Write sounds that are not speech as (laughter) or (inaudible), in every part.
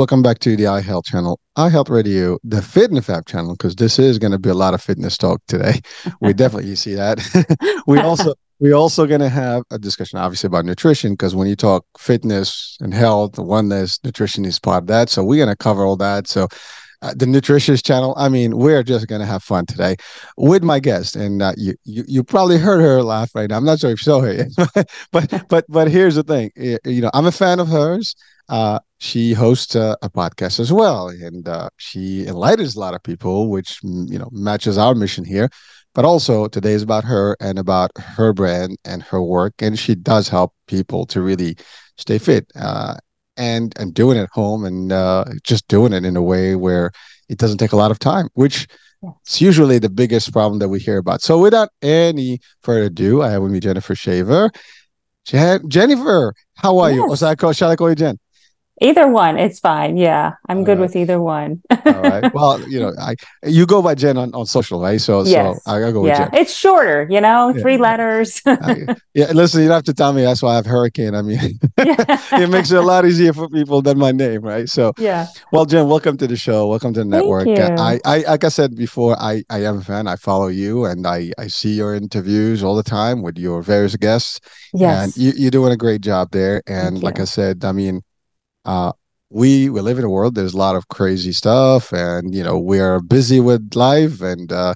Welcome back to the iHealth channel, iHealth Radio, the Fitness App channel, because this is going to be a lot of fitness talk today. (laughs) We definitely you see that. (laughs) we also we also going to have a discussion, obviously, about nutrition, because when you talk fitness and health, wellness, nutrition is part of that. So we're going to cover all that. So uh, the nutritious channel. I mean, we're just gonna have fun today with my guest, and uh, you, you you probably heard her laugh right now. I'm not sure if you saw her yet, (laughs) but but but here's the thing. You know, I'm a fan of hers. Uh, she hosts a, a, podcast as well, and uh, she enlightens a lot of people, which mm, you know matches our mission here. But also today is about her and about her brand and her work, and she does help people to really stay fit uh, and and doing it at home and uh, just doing it in a way where it doesn't take a lot of time, which it's usually the biggest problem that we hear about. So without any further ado, I have with me Jennifer Shaver. Jen- Jennifer, how are yes. you? Or shall shall I call you Jen? Either one, it's fine. Yeah, I'm All good right. with either one. All right. (laughs) Well, you know, I you go by Jen on, on social, right? So, yes. so I, I go yeah. with Jen. It's shorter, you know, yeah. three letters. I, yeah, listen, you don't have to tell me. That's why I have Hurricane. I mean, (laughs) (laughs) it makes it a lot easier for people than my name, right? So, yeah. Well, Jen, welcome to the show. Welcome to the network. I, I, like I said before, I, I am a fan. I follow you, and I, I see your interviews all the time with your various guests. Yes. And you, you're doing a great job there. And like I said, I mean, uh, we we live in a world there's a lot of crazy stuff and you know we are busy with life and uh,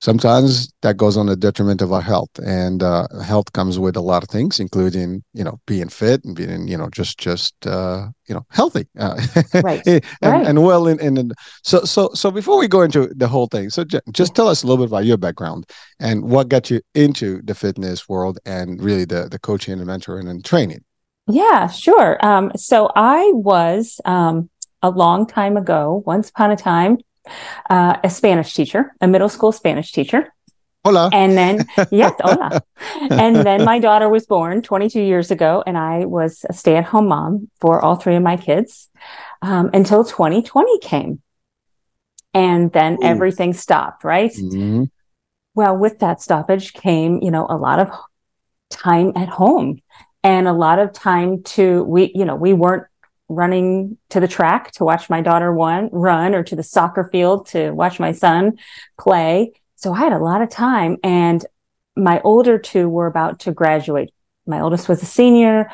sometimes that goes on the detriment of our health and uh, health comes with a lot of things including you know being fit and being you know just just uh, you know healthy uh, right. (laughs) and, right. and well in, in so so so before we go into the whole thing so j- just tell us a little bit about your background and what got you into the fitness world and really the the coaching and mentoring and training yeah, sure. Um, so I was um, a long time ago, once upon a time, uh, a Spanish teacher, a middle school Spanish teacher. Hola. And then, yes, hola. (laughs) and then my daughter was born 22 years ago, and I was a stay at home mom for all three of my kids um, until 2020 came. And then Ooh. everything stopped, right? Mm-hmm. Well, with that stoppage came, you know, a lot of time at home and a lot of time to we you know we weren't running to the track to watch my daughter one run or to the soccer field to watch my son play. So i had a lot of time and my older two were about to graduate. My oldest was a senior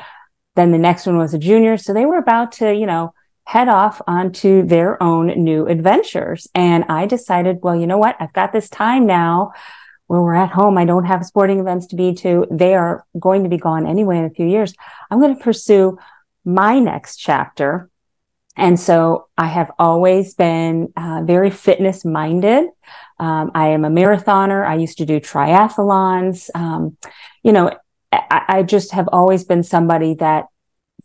then the next one was a junior. So they were about to you know head off onto their own new adventures. And i decided well you know what? I've got this time now where we're at home, I don't have sporting events to be to. They are going to be gone anyway in a few years. I'm going to pursue my next chapter. And so I have always been uh, very fitness minded. Um, I am a marathoner. I used to do triathlons. Um, you know, I, I just have always been somebody that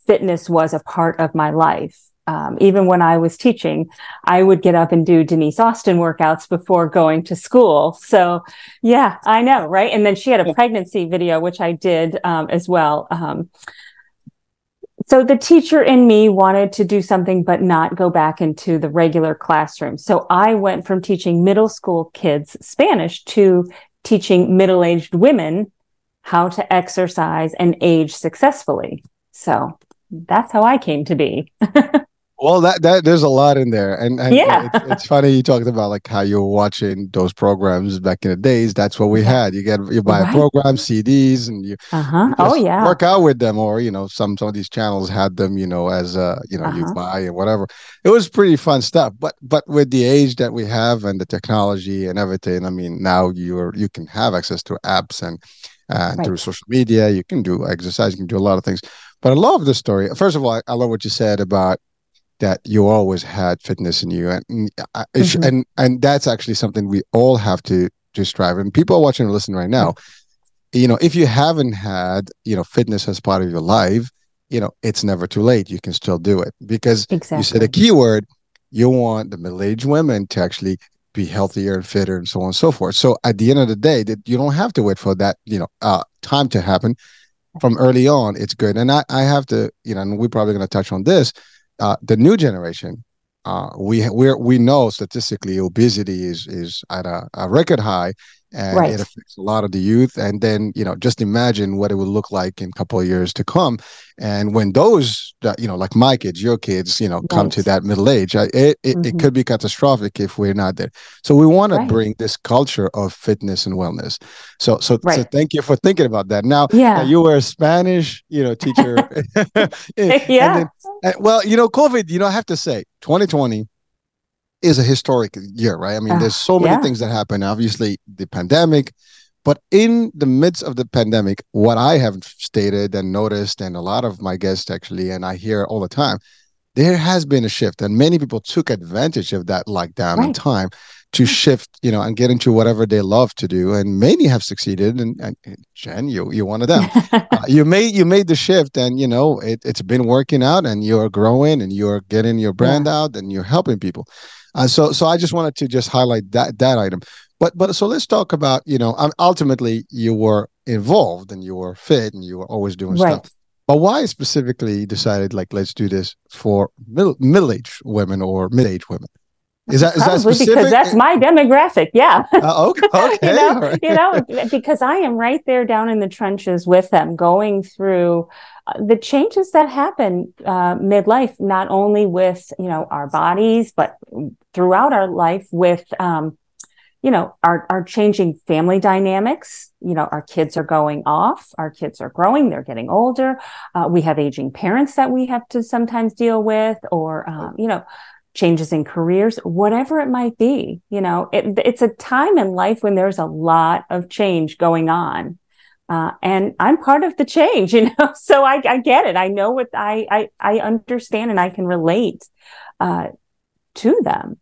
fitness was a part of my life um, even when I was teaching, I would get up and do Denise Austin workouts before going to school. So, yeah, I know, right? And then she had a pregnancy video, which I did um, as well. Um, so the teacher in me wanted to do something, but not go back into the regular classroom. So I went from teaching middle school kids Spanish to teaching middle aged women how to exercise and age successfully. So that's how I came to be. (laughs) Well, that that there's a lot in there, and, and yeah, it's, it's, funny you talked about like how you were watching those programs back in the days. That's what we had. You get you buy right. a program, CDs, and you, uh-huh. you oh yeah, work out with them, or you know some some of these channels had them, you know, as uh you know uh-huh. you buy or whatever. It was pretty fun stuff. But but with the age that we have and the technology and everything, I mean, now you're you can have access to apps and and right. through social media, you can do exercise, you can do a lot of things. But I love the story. First of all, I love what you said about that you always had fitness in you, and mm-hmm. and and that's actually something we all have to to strive. And people are watching and listening right now. You know, if you haven't had you know fitness as part of your life, you know it's never too late. You can still do it because exactly. you said a keyword. You want the middle-aged women to actually be healthier and fitter and so on and so forth. So at the end of the day, that you don't have to wait for that you know uh, time to happen. From early on, it's good. And I, I have to, you know, and we're probably going to touch on this uh, the new generation, uh, we we we know statistically obesity is is at a, a, record high, and right. it affects a lot of the youth and then you know just imagine what it would look like in a couple of years to come and when those you know like my kids your kids you know right. come to that middle age it, it, mm-hmm. it, could be catastrophic if we're not there so we want right. to bring this culture of fitness and wellness so so, so thank you for thinking about that now yeah you were a spanish you know (laughs) teacher (laughs) yeah then, and, well you know covid you know i have to say 2020 is a historic year, right? I mean, uh, there's so many yeah. things that happen. Obviously, the pandemic, but in the midst of the pandemic, what I have stated and noticed, and a lot of my guests actually, and I hear all the time, there has been a shift, and many people took advantage of that lockdown right. in time to shift, you know, and get into whatever they love to do. And many have succeeded. And, and Jen, you you're one of them. (laughs) uh, you made you made the shift, and you know it, it's been working out, and you're growing, and you're getting your brand yeah. out, and you're helping people. Uh, so so I just wanted to just highlight that that item. But but so let's talk about you know um, ultimately you were involved and you were fit and you were always doing right. stuff. But why specifically decided like let's do this for middle middle aged women or mid aged women? Is that, is that specific? because that's my demographic. Yeah. Uh, okay. (laughs) okay. you know, right. you know, because I am right there down in the trenches with them, going through the changes that happen uh, midlife, not only with you know our bodies, but throughout our life with um, you know our our changing family dynamics. You know, our kids are going off, our kids are growing, they're getting older. Uh, we have aging parents that we have to sometimes deal with, or um, you know changes in careers, whatever it might be. You know, it, it's a time in life when there's a lot of change going on. Uh, and I'm part of the change, (laughs) you know, so I, I get it. I know what I, I, I understand and I can relate, uh, to them.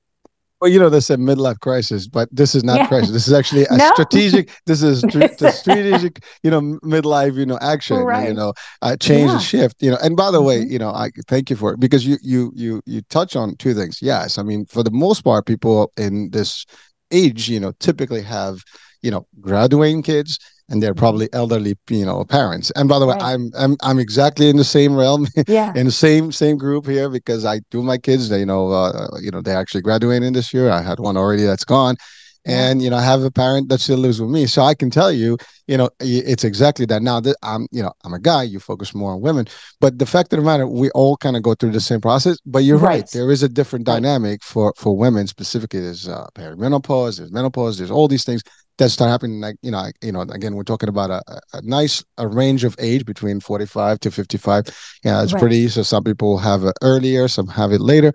Well, you know, they said midlife crisis, but this is not yeah. crisis. This is actually (laughs) a no. strategic. This is (laughs) the strategic, you know, midlife, you know, action. Right. You know, uh, change yeah. and shift. You know, and by the mm-hmm. way, you know, I thank you for it because you you you you touch on two things. Yes, I mean, for the most part, people in this age, you know, typically have you know graduating kids and they're probably elderly you know parents. And by the way right. I'm, I'm i'm exactly in the same realm (laughs) yeah. in the same same group here because i do my kids they you know uh, you know they're actually graduating this year. I had one already that's gone and you know i have a parent that still lives with me. So i can tell you you know it's exactly that. Now that i'm you know i'm a guy. You focus more on women. But the fact of the matter we all kind of go through the same process. But you're right, right. there is a different dynamic for for women specifically. There's uh, perimenopause there's menopause there's all these things that start happening. Like you know you know again we're talking about a, a nice a range of age between 45 to 55 yeah it's right. pretty so some people have it earlier some have it later.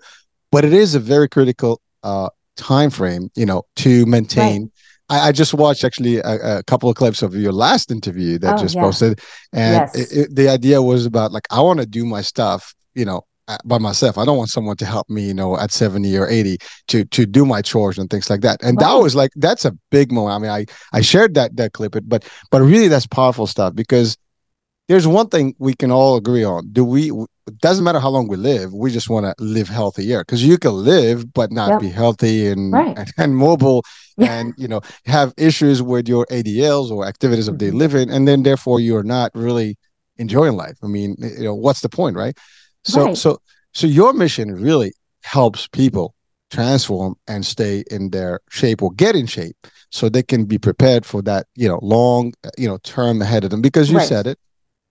But it is a very critical uh time frame you know to maintain right. I, I, just watched actually a, a, couple of clips of your last interview that oh, just yeah. posted and yes. it, it, the idea was about like i want to do my stuff you know by myself. I don't want someone to help me, you know, at 70 or 80 to to do my chores and things like that. And that was like that's a big moment. I mean, I I shared that that clip, but but really that's powerful stuff because there's one thing we can all agree on. Do we it doesn't matter how long we live, we just want to live healthier because you can live but not yep. be healthy and, right. and, (laughs) and mobile and you know have issues with your ADLs or activities of daily mm-hmm. living and then therefore you're not really enjoying life. I mean, you know, what's the point, right? So right. so so your mission really helps people transform and stay in their shape or get in shape so they can be prepared for that, you know, long, you know, term ahead of them. Because you right. said it,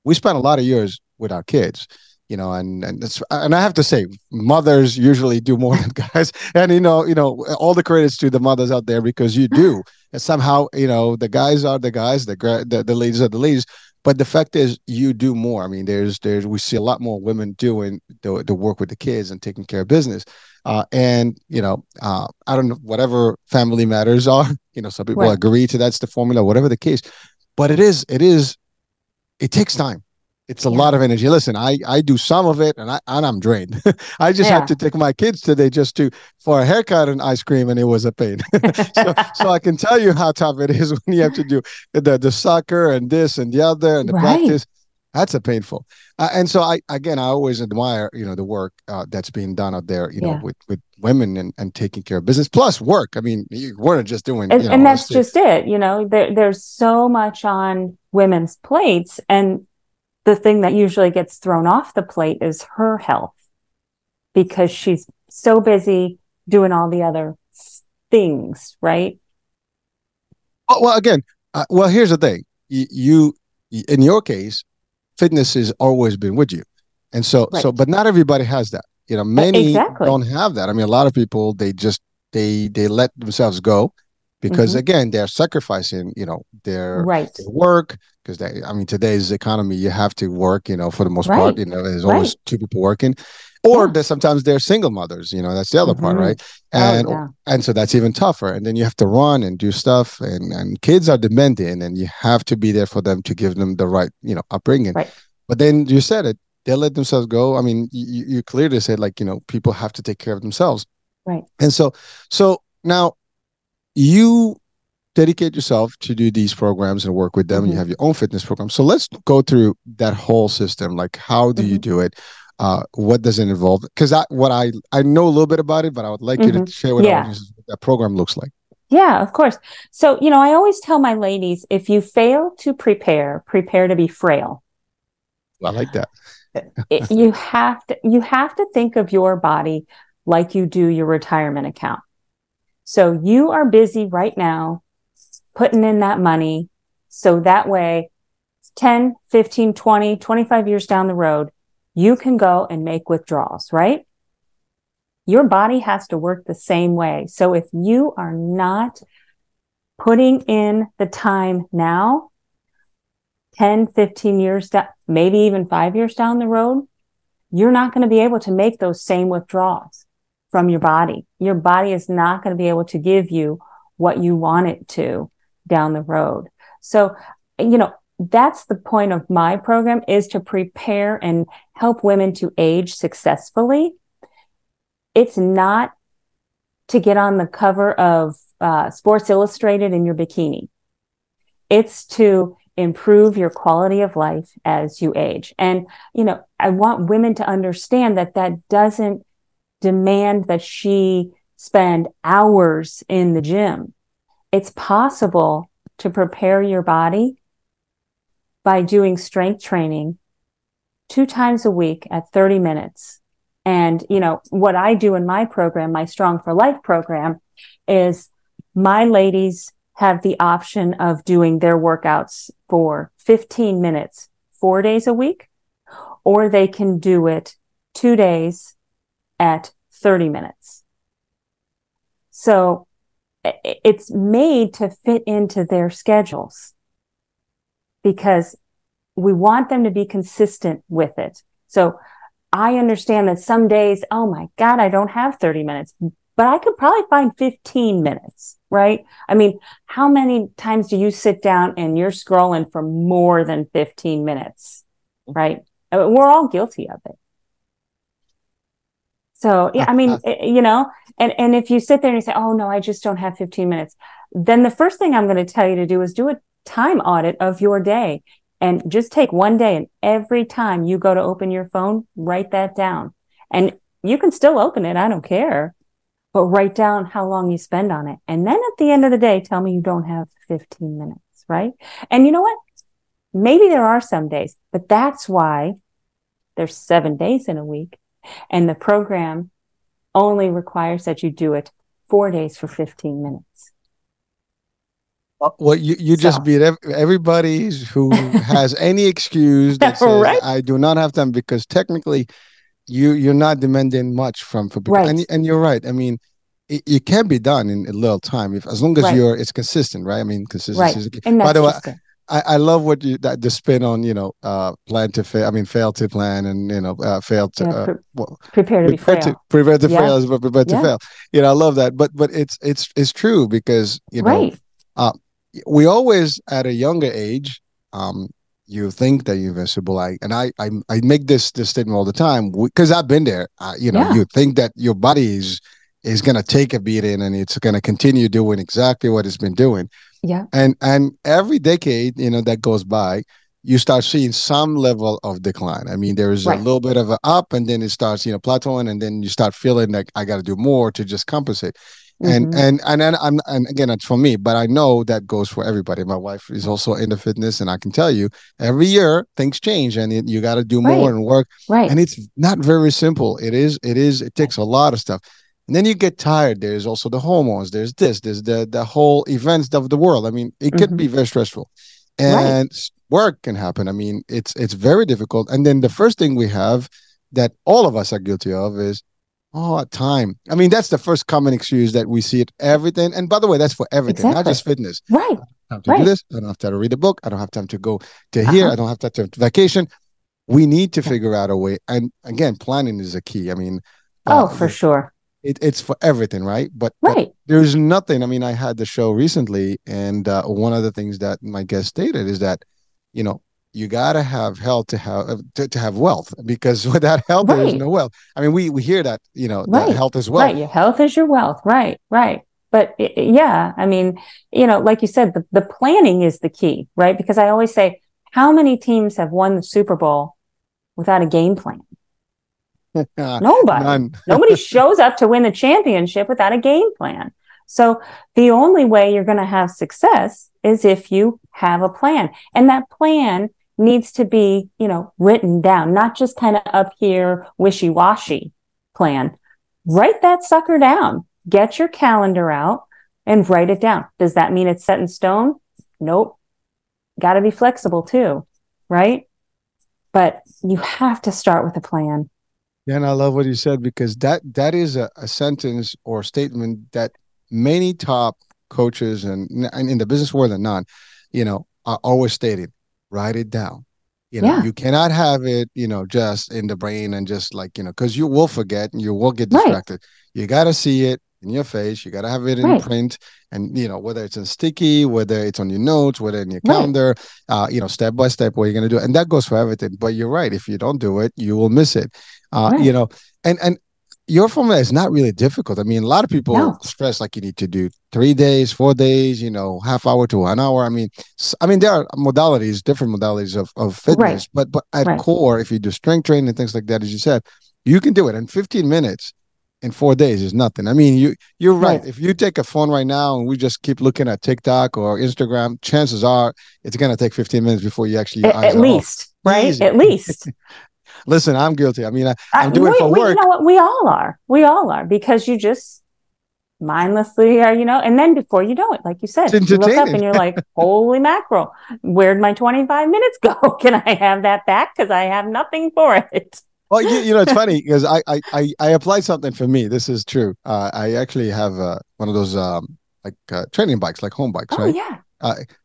we spent a lot of years with our kids you know, and and it's, and I have to say, mothers usually do more than (laughs) guys, and you know, you know, all the credits to the mothers out there because you do, (laughs) and somehow, you know, the guys are the guys, the the, the ladies are the ladies, but the fact is you do more. I mean there's there's we see a lot more women doing the, the work with the kids and taking care of business. Uh, and you know uh, i don't know whatever family matters are (laughs) you know some people right. agree to that's the formula whatever the case. But it is it is it takes time it's a yeah. lot of energy. Listen, I I do some of it, and I and I'm drained. (laughs) I just yeah. had to take my kids today just to for a haircut and ice cream, and it was a pain. (laughs) so so I can tell you how tough it is (laughs) when you have to do the the soccer and this and the other and the right. practice. That's a painful. Uh, and so I again I always admire you know the work uh, that's being done out there you know with with women and, and taking care of business plus work. I mean you weren't just doing and, you know, and that's just it. You know there, there's so much on women's plates and the thing that usually gets thrown off the plate is her health because she's so busy doing all the other things, right? Oh, well, again, uh, well, here's the thing. You, you, in your case, fitness has always been with you, and so, right. so, but not everybody has that. You know, many exactly. don't have that. I mean, a lot of people they just they they let themselves go because mm-hmm. again they're sacrificing you know their, right. their work because they i mean today's economy you have to work you know for the most right. part you know there's always right. two people working or yeah. sometimes they're single mothers you know that's the other mm-hmm. part right oh, and oh, yeah. and so that's even tougher and then you have to run and do stuff and and kids are demanding and you have to be there for them to give them the right you know upbringing right. but then you said it they let themselves go i mean you, you clearly said like you know people have to take care of themselves right and so so now you dedicate yourself to do these programs and work with them. Mm-hmm. You have your own fitness program. So let's go through that whole system. Like, how do mm-hmm. you do it? Uh, what does it involve? Because I, what I I know a little bit about it, but I would like mm-hmm. you to mm-hmm. share with yeah. audiences what that program looks like. Yeah, of course. So you know, I always tell my ladies, if you fail to prepare, prepare to be frail. I like that. it, you have to you have to think of your body like you do your retirement account. So you are busy right now putting in that money. So that way, 10, 15, 20, 25 years down the road, you can go and make withdrawals, right? Your body has to work the same way. So if you are not putting in the time now, 10, 15 years, down, maybe even five years down the road, you're not going to be able to make those same withdrawals from your body. Your body is not going to be able to give you what you want it to down the road. So, you know, that's the point of my program is to prepare and help women to age successfully. It's not to get on the cover of uh, Sports Illustrated in your bikini. It's to improve your quality of life as you age. And, you know, I want women to understand that that doesn't demand that she spend hours in the gym. It's possible to prepare your body by doing strength training two times a week at 30 minutes. And, you know, what I do in my program, my Strong for Life program, is my ladies have the option of doing their workouts for 15 minutes, four days a week, or they can do it two days at 30 minutes. So it's made to fit into their schedules because we want them to be consistent with it. So I understand that some days, oh my God, I don't have 30 minutes, but I could probably find 15 minutes, right? I mean, how many times do you sit down and you're scrolling for more than 15 minutes, mm-hmm. right? We're all guilty of it. So yeah, I mean, (laughs) eh, you know, and, and if you sit there and you say, Oh no, I just don't have 15 minutes, then the first thing I'm going to tell you to do is do a time audit of your day and just take one day and every time you go to open your phone, write that down and you can still open it. I don't care, but write down how long you spend on it. And then at the end of the day, tell me you don't have 15 minutes, right? And you know what? Maybe there are some days, but that's why there's seven days in a week and the program only requires that you do it four days for 15 minutes. Well, you, you so. just beat everybody who (laughs) has any excuse that (laughs) says right? I do not have time because technically you you're not demanding much from for people. Right. And, and you're right. I mean, it, it can be done in a little time if as long as right. you're it's consistent, right? I mean, consistency right. By the way, I, I love what you that the spin on you know uh plan to fail I mean fail to plan and you know uh, fail to yeah, uh, well, prepare to be fail to, prepare to yeah. fail is but prepare to yeah. fail you know I love that but but it's it's it's true because you know right. uh, we always at a younger age um you think that you're invincible I and I I, I make this this statement all the time because I've been there uh, you know you think that your body is is going to take a beating and it's going to continue doing exactly what it's been doing yeah. And and every decade, you know, that goes by, you start seeing some level of decline. I mean, there's right. a little bit of an up and then it starts, you know, plateauing and then you start feeling like I got to do more to just compensate. Mm-hmm. And and and I'm and again it's for me, but I know that goes for everybody. My wife is also into fitness, and I can tell you every year things change, and it, you got to do more right. and work. Right. And it's not very simple. It is. It is. It takes a lot of stuff. And then you get tired. There's also the hormones. There's this. There's the the whole events of the world. I mean, it could be Mm-hmm. very stressful, and s- work can happen. I mean, it's it's very difficult. And then the first thing we have that all of us are guilty of is oh time. I mean, that's the first common excuse that we see it everything. And by the way, that's for everything, not just fitness. Right. i Time to Right. do this. I don't have time to read a book. I don't have time to go to here. Uh-huh. I don't have time to vacation. We need to figure out a way. And again, planning is a key. I mean, Oh, uh, for sure. It, it's for everything, right? But, but there's nothing. I mean, I had the show recently, and uh, one of the things that my guest stated is that, you know, you gotta have health to have uh, to, to have wealth because (laughs) without health there is no wealth. I mean, we we hear that you know that health is wealth. Right. Your health is your wealth. Right. Right. But i- i- yeah, I mean, you know, like you said, the, the planning is the key, right? Because I always say, how many teams have won the Super Bowl without a game plan? (laughs) Nobody. None. Nobody (laughs) shows up to win the championship without a game plan. So the only way you're going to have success is if you have a plan. And that plan needs to be, you know, written down, not just kind of up here, wishy washy plan. Write that sucker down. Get your calendar out and write it down. Does that mean it's set in stone? Nope. Got to be flexible too, right? But you have to start with a plan. Yeah, and I love what you said because that that is a, a sentence or statement that many top coaches and, and in the business world and not, you know, are always stating, write it down. You know, Yeah. you cannot have it, you know, just in the brain and just like, you know, because you will forget and you will get Right. distracted. You got to see it in your face. You got to have it in Right. print and, you know, whether it's in sticky, whether it's on your notes, whether in your Right. calendar, uh, you know, step by step, what you're going to do. And that goes for everything. But you're right. If you don't do it, you will miss it. Uh, Right. You know, and, and, your formula is not really difficult. I mean, a lot of people No. stress like you need to do three days, four days, you know, half hour to one hour. I mean, I mean, there are modalities, different modalities of, of fitness, Right. but but at Right. core, if you do strength training and things like that, as you said, you can do it in 15 minutes in four days is nothing. I mean, you you're right. Right. If you take a phone right now and we just keep looking at TikTok or Instagram, chances are it's gonna take 15 minutes before you actually At, at are off. least, right? Easy. At least. (laughs) Listen, I'm guilty. I mean, I, I'm doing we, for we- work. You know what? We all are. We all are because you just mindlessly are, you know, and then before you know it, like you said, you look up and you're like, (laughs) holy mackerel, where'd my 25 minutes go? (laughs) Can I have that back? Because I have nothing for it. Well, you, you know, it's funny (laughs) because I, I I I applied something for me. This is true. Uh, I actually have uh, one of those um, like uh, training bikes, like home bikes, Oh, right? yeah.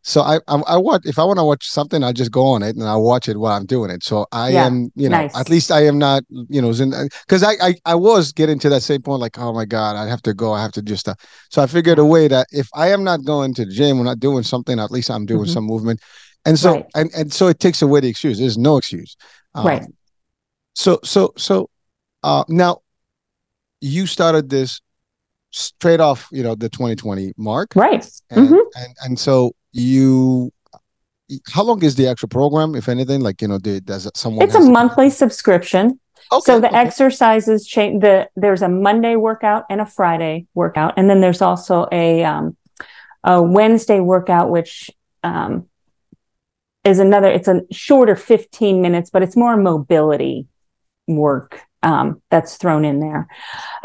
So I, I I watch if I want to watch something, I just go on it and I watch it while I'm doing it. So I Yeah, am, you know, nice. at least I am not, you know, because I, I I was getting to that same point, like, oh my god, I have to go, I have to do stuff. So I figured a way that if I am not going to the gym, or not doing something, at least I'm doing Mhm. some movement, and so Right. and and so it takes away the excuse. There's no excuse. Um, Right. So so so, uh, now you started this straight off, you know, the 2020 mark Right. and Mhm. and and so you how long is the actual program if anything like you know the, does someone It's a monthly subscription. okay, so the okay. exercises change the there's a monday workout and a friday workout and then there's also a um a wednesday workout which um is another it's a shorter 15 minutes but it's more mobility work um that's thrown in there.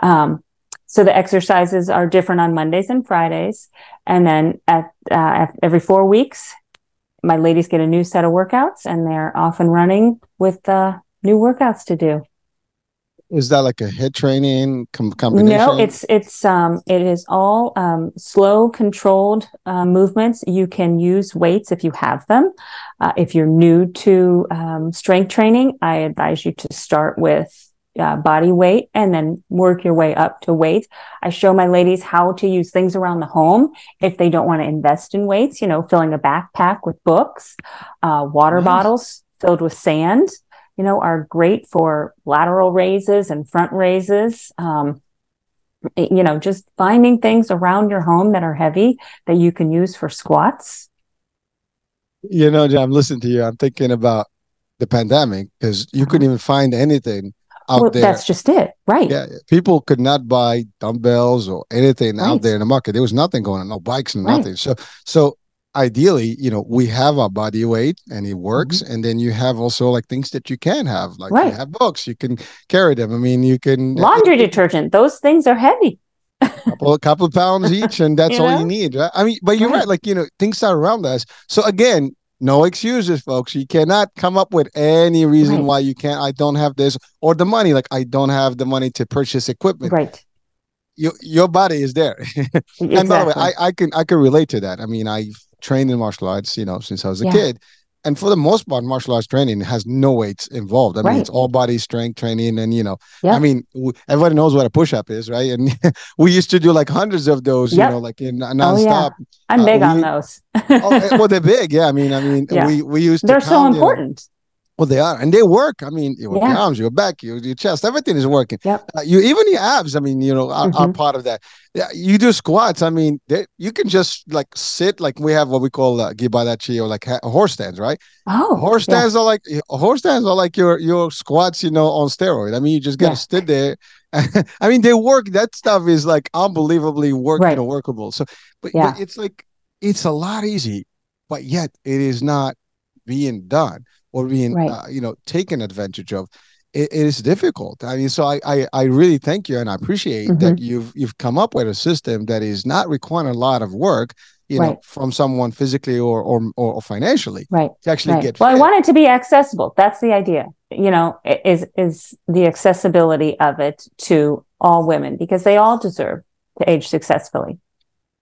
Um so the exercises are different on mondays and fridays. And then at uh, every four weeks my ladies get a new set of workouts and they're off and running with uh, new workouts to do is that like a HIIT training com- combination no, it's it's um it is all um slow controlled uh, movements. You can use weights if you have them. Uh, if you're new to um, strength training, I advise you to start with uh, body weight and then work your way up to weights. I show my ladies how to use things around the home if they don't want to invest in weights. You know, filling a backpack with books, uh, water Nice. bottles filled with sand you know, are great for lateral raises and front raises. Um, you know, just finding things around your home that are heavy that you can use for squats. you know i'm listening to you i'm thinking about the pandemic because you couldn't even find anything out well, there that's just it, right? yeah people could not buy dumbbells or anything out there in the market there was nothing going on no bikes and Right. nothing so so ideally, you know, we have our body weight and it works. Mm-hmm. And then you have also like things that you can have, like right. you have books, you can carry them. I mean, you can laundry detergent, those things are heavy. couple a couple of pounds (laughs) each, and that's you all know? you need. Right? I mean, but you're right. right. Like you know, things are around us. So again, no excuses, folks. You cannot come up with any reason right. why you can't. I don't have this or the money. Like I don't have the money to purchase equipment. Right. Your your body is there. (laughs) exactly. And by the way, I, I can I can relate to that. I mean, I've trained in martial arts, you know, since I was a yeah. kid and for the most part, martial arts training has no weights involved. I right. mean, it's all body strength training, and you know, yeah. I mean, everybody knows what a push up is, right? And (laughs) we used to do like hundreds of those, yep. you know, like in nonstop. Oh, yeah. I'm uh, big we, on those. oh, eh, well, they're big, yeah. I mean, I mean, (laughs) yeah. we we used. To. They're so important. Well, they are, and they work. I mean, your yeah. arms, your back, your, your chest, everything is working. Yep. Uh, you even your abs. I mean, you know, are, mm-hmm. are part of that. Yeah, you do squats. I mean, they, you can just like sit, like we have what we call uh, kiba dachi or like ha- horse stands, right? Oh, horse stands yeah. are like horse stands are like your your squats, you know, on steroid. I mean, you just gotta yeah. sit there. (laughs) I mean, they work. That stuff is like unbelievably work, right. you know, workable. So, but, yeah. but it's like it's a lot easy, but yet it is not being done or being right. uh, you know taken advantage of it, it is difficult i mean so I, I, I really thank you and i appreciate mm-hmm. that you've you've come up with a system that is not requiring a lot of work you right. know from someone physically or or, or financially right to actually right. get well fit. i want it to be accessible that's the idea you know is is the accessibility of it to all women because they all deserve to age successfully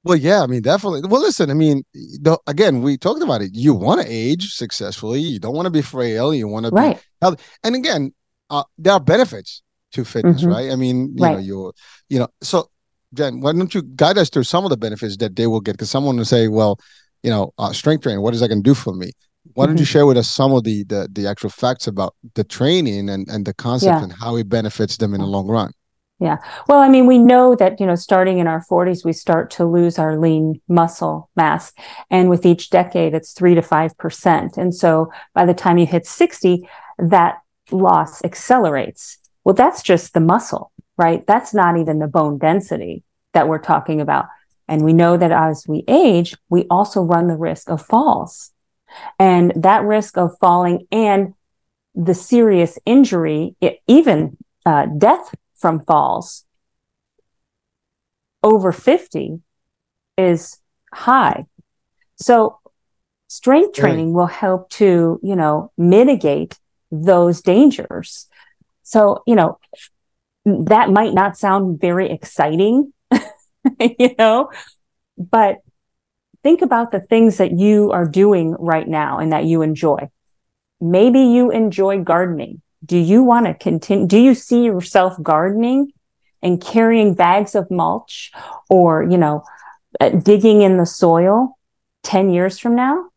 well, yeah, I mean, definitely. Well, listen, I mean, the, again, we talked about it. You want to age successfully. You don't want to be frail. You want to right. be healthy. And again, uh, there are benefits to fitness, mm-hmm. right? I mean, you right. know, you're, you know, so Jen, why don't you guide us through some of the benefits that they will get? Because someone will say, well, you know, uh, strength training, what is that going to do for me? Why don't mm-hmm. you share with us some of the, the the actual facts about the training and and the concept yeah. and how it benefits them in the long run? Yeah. Well, I mean, we know that, you know, starting in our 40s, we start to lose our lean muscle mass. And with each decade, it's three to 5%. And so by the time you hit 60, that loss accelerates. Well, that's just the muscle, right? That's not even the bone density that we're talking about. And we know that as we age, we also run the risk of falls. And that risk of falling and the serious injury, even uh, death from falls over 50 is high. So strength training will help to, you know, mitigate those dangers. So, you know, that might not sound very exciting, (laughs) you know, but think about the things that you are doing right now and that you enjoy. Maybe you enjoy gardening do you want to continue? Do you see yourself gardening and carrying bags of mulch or, you know, uh, digging in the soil 10 years from now?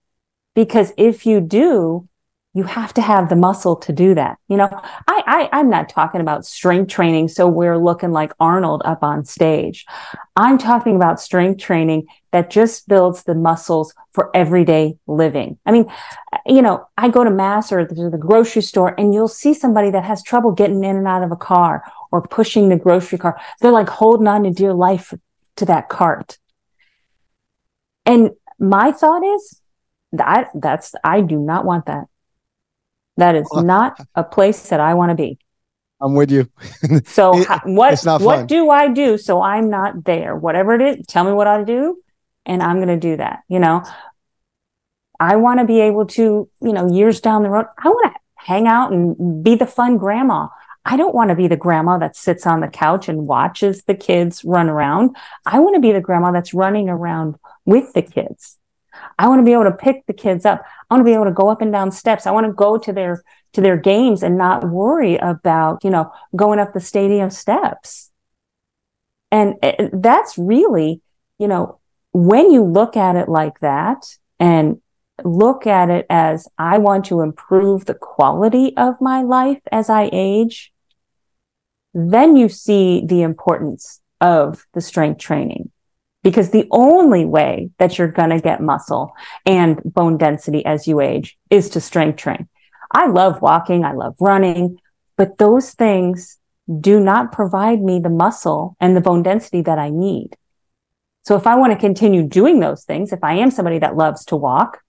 Because if you do, you have to have the muscle to do that. You know, I, I I'm not talking about strength training so we're looking like Arnold up on stage. I'm talking about strength training that just builds the muscles for everyday living. I mean, you know, I go to mass or to the grocery store and you'll see somebody that has trouble getting in and out of a car or pushing the grocery car. They're like holding on to dear life to that cart. And my thought is that that's I do not want that. That is (laughs) not a place that I want to be. I'm with you. (laughs) so it, what what do I do so I'm not there? Whatever it is, tell me what I do and I'm going to do that. You know, I want to be able to, you know, years down the road, I want to hang out and be the fun grandma. I don't want to be the grandma that sits on the couch and watches the kids run around. I want to be the grandma that's running around with the kids. I want to be able to pick the kids up. I want to be able to go up and down steps. I want to go to their to their games and not worry about, you know, going up the stadium steps. And eh, eh, that's really, you know, when you look at it like that and look at it as I want to improve the quality of my life as I age, then you see the importance of the strength training because the only way that you're going to get muscle and bone density as you age is to strength train. I love walking. I love running, but those things do not provide me the muscle and the bone density that I need. So if I want to continue doing those things, if I am somebody that loves to walk,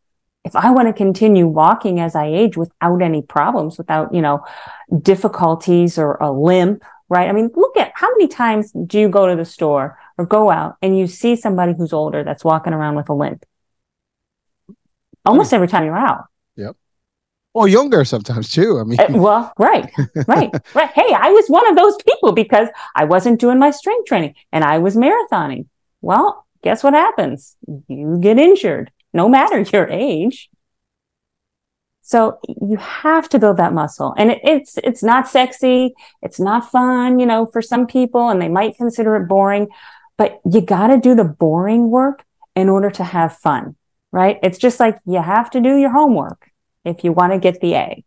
if I want to continue walking as I age without any problems, without, you know, difficulties or a limp, right? I mean, look at how many times do you go to the store or go out and you see somebody who's older that's walking around with a limp? Almost every time you're out. Yep. Or younger sometimes too. I mean, Uh, well, right, right, (laughs) right. Hey, I was one of those people because I wasn't doing my strength training and I was marathoning. Well, guess what happens? You get injured, no matter (laughs) your age. So you have to build that muscle, and it, it's it's not sexy, it's not fun, you know, for some people, and they might consider it boring. But you got to do the boring work in order to have fun, right? It's just like you have to do your homework if you want to get the A.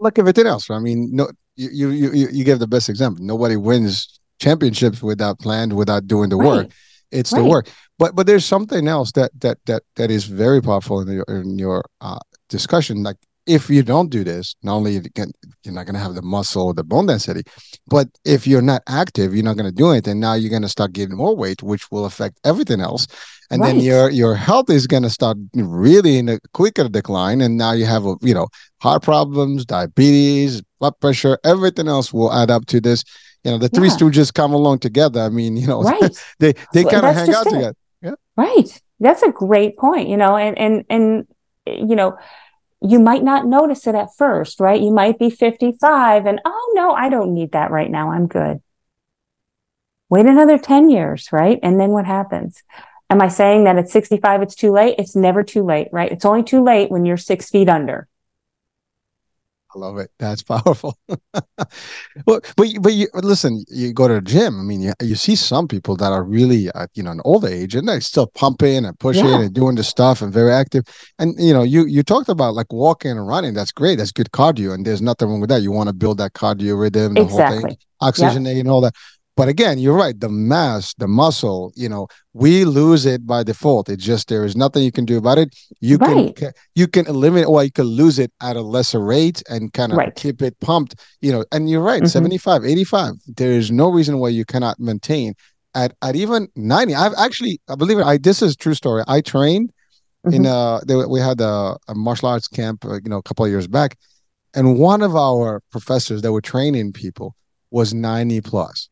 like everything else. I mean, no, you you you you give the best example. Nobody wins championships without plan, without doing the work. Right. It's the work. But but there's something else that that that that is very powerful in your in your uh, discussion. Like if you don't do this, not only you can, you're not going to have the muscle, the bone density, but if you're not active, you're not going to do anything. Now you're going to start gaining more weight, which will affect everything else. And then your your health is going to start really in a quicker decline. And now you have a you know heart problems, diabetes, blood pressure, everything else will add up to this. You know, the three Yeah. stooges come along together. I mean, you know, (laughs) Right. they they kind of hang out it. together. Right. That's a great point, you know, and and and you know, you might not notice it at first, right? You might be 55 and oh no, I don't need that right now. I'm good. Wait another 10 years, right? And then what happens? Am I saying that at 65 it's too late? It's never too late, right? It's only too late when you're 6 feet under. I love it. That's (laughs) powerful. well, but you- but you listen. You go to the gym. I mean, you, you see some people that are really at you know an older age and they're still pumping and pushing Yeah. and doing the stuff and very active. And you know, you you talked about like walking and running. That's great. That's good cardio, and there's nothing wrong with that. You want to build that cardio rhythm, the whole thing, Exactly. oxygenate and all that. But again, you're right. The mass, the muscle, you know, we lose it by default. It's just there is nothing you can do about it. You Right. can you can eliminate or you can lose it at a lesser rate and kind of Right. keep it pumped, you know. And you're right, Mhm. 75, 85. There is no reason why you cannot maintain at at even 90. I've actually I believe it, I this is a true story. I trained in Mhm. uh there, we had a, a martial arts camp, uh, you know, a couple of years back, and one of our professors that were training people was 90 plus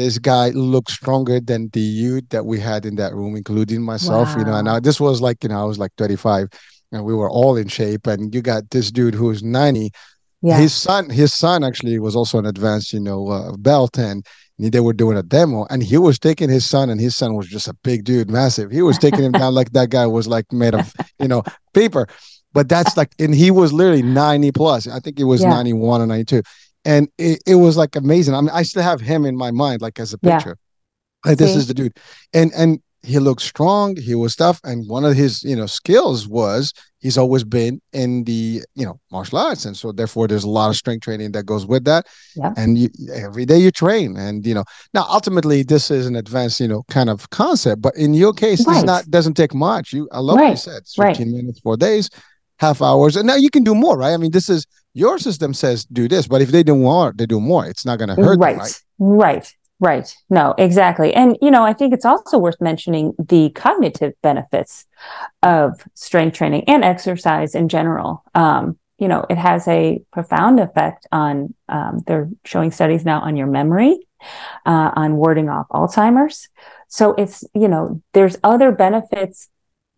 this guy looked stronger than the youth that we had in that room, including myself. You know, and Wow. I, this was like, you know, I was like 35 and we were all in shape. And you got this dude who's 90. Yeah. His son, his son actually was also an advanced, you know, uh, belt and they were doing a demo and he was taking his son and his son was just a big dude, massive. He was taking him down (laughs) like that guy was like made of, you know, paper. But that's like, and he was literally 90 plus. I think it was Yeah. 91 or 92 and it, it was like amazing. I mean, I still have him in my mind, like as a Yeah. picture. Like this is the dude, and and he looked strong. He was tough, and one of his you know skills was he's always been in the you know martial arts, and so therefore there's a lot of strength training that goes with that. Yeah. And you, every day you train, and you know now ultimately this is an advanced you know kind of concept, but in your case, Right. it's not doesn't take much. You I love what you Right. said, Right. 15 minutes, four days, half hours, and now you can do more, right? I mean, this is your system says do this, but if they do more, they do more. It's not going to hurt them, right. right? right. Right. No exactly. And you know i think it's also worth mentioning the cognitive benefits of strength training and exercise in general. Um, you know it has a profound effect on um, they're showing studies now on your memory uh, on warding off alzheimer's. So it's you know there's other benefits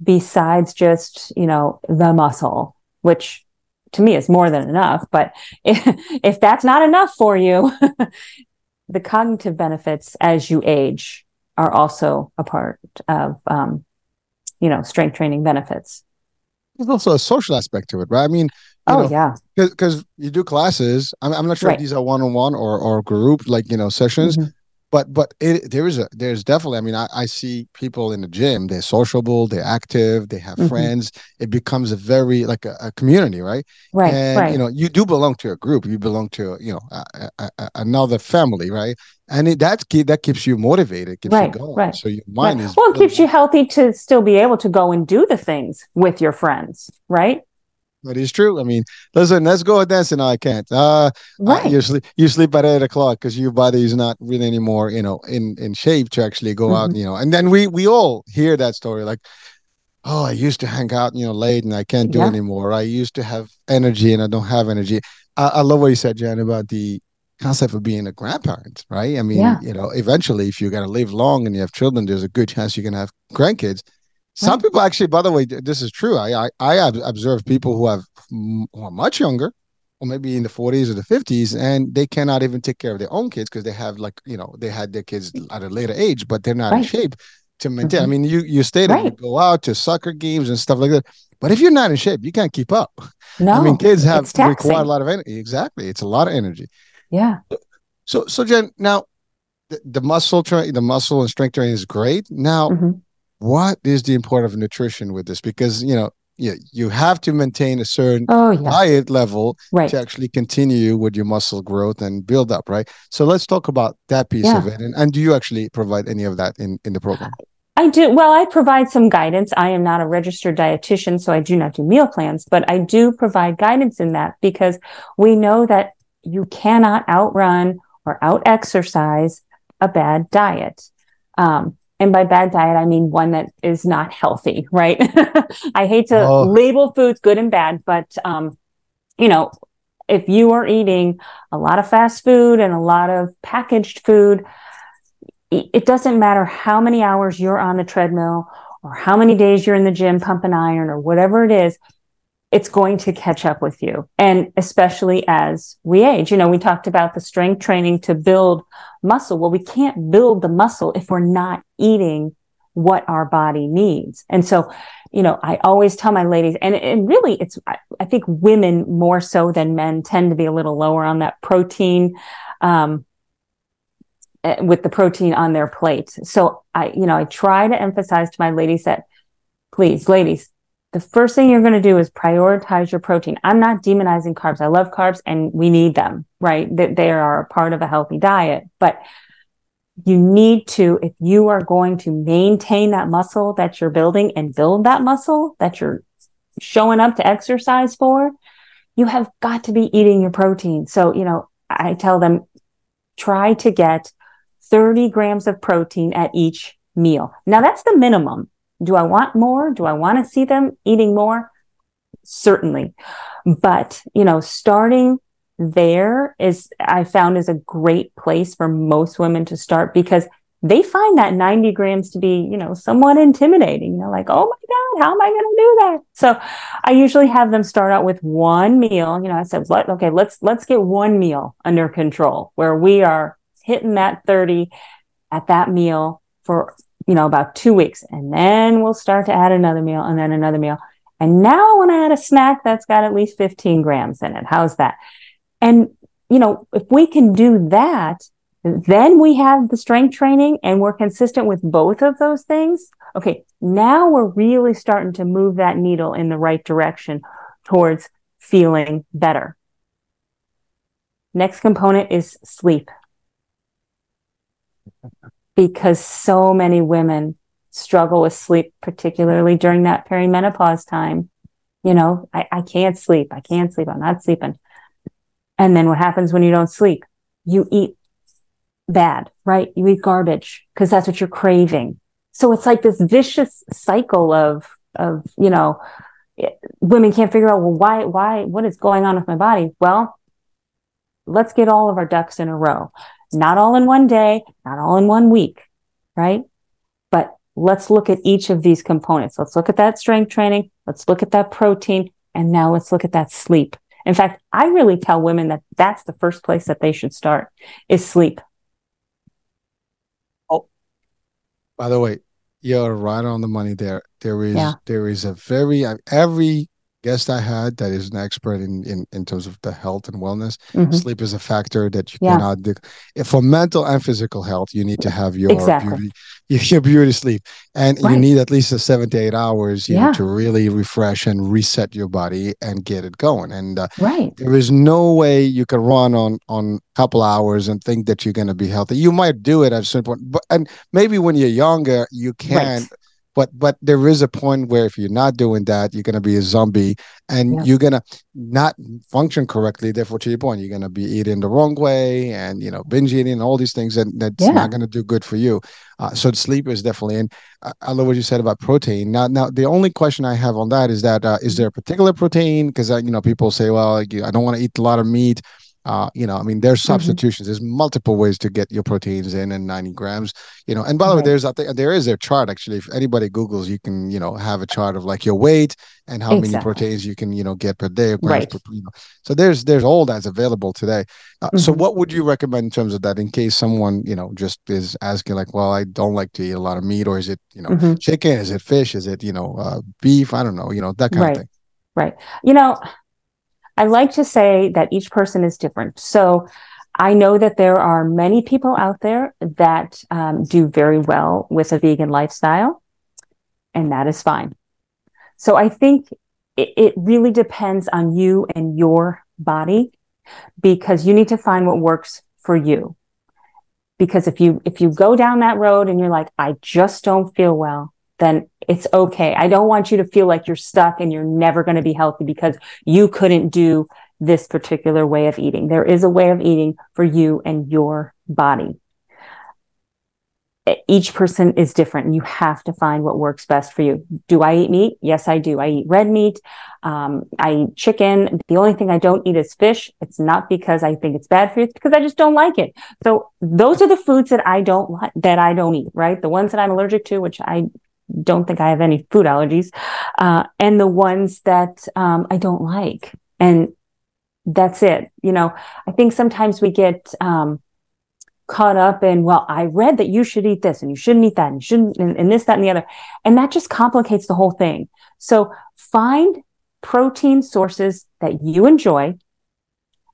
besides just you know the muscle which to me is more than enough but (laughs) if, if that's not enough for you (laughs) the cognitive benefits as you age are also a part of um, you know strength training benefits There's also a social aspect to it, right? I mean, oh know, yeah because you do classes. I'm, I'm not sure Right. if these are one on one or or group, like you know sessions. Mhm. But but it, there is a there's definitely. I mean, I, I see people in the gym. They're sociable. They're active. They have Mhm. friends. It becomes a very like a, a community, right? right and right you know you do belong to a group. You belong to you know a, a, a, another family, right? And it, that that keeps you motivated, keeps Right, you going. right, So your Right. mind is well it keeps you healthy to still be able to go and do the things with your friends right but it's true. I mean, listen, let's go dancing. No, I can't. Uh, Right. you sleep you sleep at eight o'clock because your body is not really anymore, you know, in in shape to actually go out, Mhm. you know. And then we we all hear that story, like, oh, I used to hang out, you know, late and I can't do Yeah. anymore. I used to have energy and I don't have energy. I, I love what you said, Jen, about the concept of being a grandparent, right? I mean, Yeah. you know, eventually, if you're gonna live long and you have children, there's a good chance you're gonna have grandkids. Some people actually, by the way, this is true. I I, I have observed people who have who are much younger, or maybe in the 40s or the 50s, and they cannot even take care of their own kids because they have like you know they had their kids at a later age, but they're not in shape to maintain. I Mhm. mean, you you stated you Right. go out to soccer games and stuff like that, but if you're not in shape, you can't keep up. (laughs) No. I mean, kids have require a lot of energy. Exactly, it's a lot of energy. Yeah. So so Jen, now the, the muscle training, the muscle and strength training is great. Now Mhm. What is the importance of nutrition with this? Because you know, you, you have to maintain a certain Oh yeah. diet level Right. to actually continue with your muscle growth and build up, right? So let's talk about that piece Yeah. of it. And, and do you actually provide any of that in, in the program? I do. Well, I provide some guidance. I am not a registered dietitian, so I do not do meal plans, but I do provide guidance in that because we know that you cannot outrun or out exercise a bad diet. Um, and by bad diet, I mean one that is not healthy, right? (laughs) I hate to Oh. label foods good and bad, but, um, you know, if you are eating a lot of fast food and a lot of packaged food, it it doesn't matter how many hours you're on the treadmill or how many days you're in the gym pumping iron or whatever it is, it's going to catch up with you. And especially as we age, you know, we talked about the strength training to build muscle. Well, we can't build the muscle if we're not eating what our body needs. And so, you know, I always tell my ladies, and, and really it's, I, I think women more so than men tend to be a little lower on that protein. Um, eh, with the protein on their plate. So I, you know, I try to emphasize to my ladies that please, ladies, the first thing you're going to do is prioritize your protein. I'm not demonizing carbs. I love carbs and we need them, right? That they are a part of a healthy diet, but you need to, if you are going to maintain that muscle that you're building and build that muscle that you're showing up to exercise for, you have got to be eating your protein. So, you know, I tell them try to get 30 grams of protein at each meal. Now that's the minimum. Do I want more? Do I want to see them eating more? Certainly. But, you know, starting there is, I found is a great place for most women to start because they find that 90 grams to be, you know, somewhat intimidating. You know, like, oh my God, how am I going to do that? So I usually have them start out with one meal. You know, I said, let, okay, let's, let's get one meal under control where we are hitting that 30 at that meal for, you know, about two weeks. And then we'll start to add another meal and then another meal. And now I want to add a snack that's got at least 15 grams in it. How's that? And, you know, if we can do that, then we have the strength training and we're consistent with both of those things. Okay. Now we're really starting to move that needle in the right direction towards feeling better. Next component is sleep. Because so many women struggle with sleep, particularly during that perimenopause time. You know, I, I can't sleep. I can't sleep. I'm not sleeping. And then what happens when you don't sleep? You eat bad, right? You eat garbage because that's what you're craving. So it's like this vicious cycle of, of, you know, it- women can't figure out, well, why, why, what is going on with my body? Well, let's get all of our ducks in a row. Not all in one day, not all in one week, right? But let's look at each of these components. Let's look at that strength training. Let's look at that protein. And now let's look at that sleep. In fact, I really tell women that that's the first place that they should start is sleep. Oh, by the way, you're right on the money there. There is Yeah. there is a very every guest I had that is an expert in in, in terms of the health and wellness. Mhm. Sleep is a factor that you Yeah. cannot do. If for mental and physical health, you need to have your Exactly. beauty (laughs) your beauty sleep, and you need at least a seven to eight hours. You Yeah. know, to really refresh and reset your body and get it going. And uh, Right. there is no way you can run on on a couple hours and think that you're going to be healthy. You might do it at a certain point, but and maybe when you're younger, you can. Right. But but there is a point where if you're not doing that you're going to be a zombie and yeah. you're going to not function correctly. Therefore to your point you're going to be eating the wrong way and you know binge eating all these things that that's yeah. not going to do good for you. Uh, so sleep is definitely and I, I love what you said about protein. Now now the only question i have on that is that uh, is there a particular protein? Because you know people say well i don't want to eat a lot of meat uh, you know, I mean, there's mm-hmm. substitutions. Mm-hmm. There's multiple ways to get your proteins in and 90 grams. You know, and by the right. way, there's I think there is a chart actually. If anybody Google's, you can you know have a chart of like your weight and how exactly. many proteins you can you know get per day. Right. Per, you know. So there's there's all that's available today. Uh, mm-hmm. So what would you recommend in terms of that in case someone you know just is asking like, well, I don't like to eat a lot of meat, or is it you know mm-hmm. chicken? Is it fish? Is it you know uh, beef? I don't know. You know that kind right. of thing. Right. You know I like to say that each person is different. So I know that there are many people out there that um, do very well with a vegan lifestyle, and that is fine. So I think it, it really depends on you and your body because you need to find what works for you. Because if you if you go down that road and you're like, I just don't feel well, then it's okay. I don't want you to feel like you're stuck and you're never going to be healthy because you couldn't do this particular way of eating. There is a way of eating for you and your body. Each person is different and you have to find what works best for you. Do I eat meat? Yes, I do. I eat red meat. Um, I eat chicken. The only thing I don't eat is fish. It's not because I think it's bad for you. It's because I just don't like it. So those are the foods that I don't like, that I don't eat, right? The ones that I'm allergic to, which I don't think I have any food allergies, uh, and the ones that um, I don't like. And that's it. You know, I think sometimes we get um, caught up in, well, I read that you should eat this and you shouldn't eat that and you shouldn't, and, and this, that, and the other. And that just complicates the whole thing. So find protein sources that you enjoy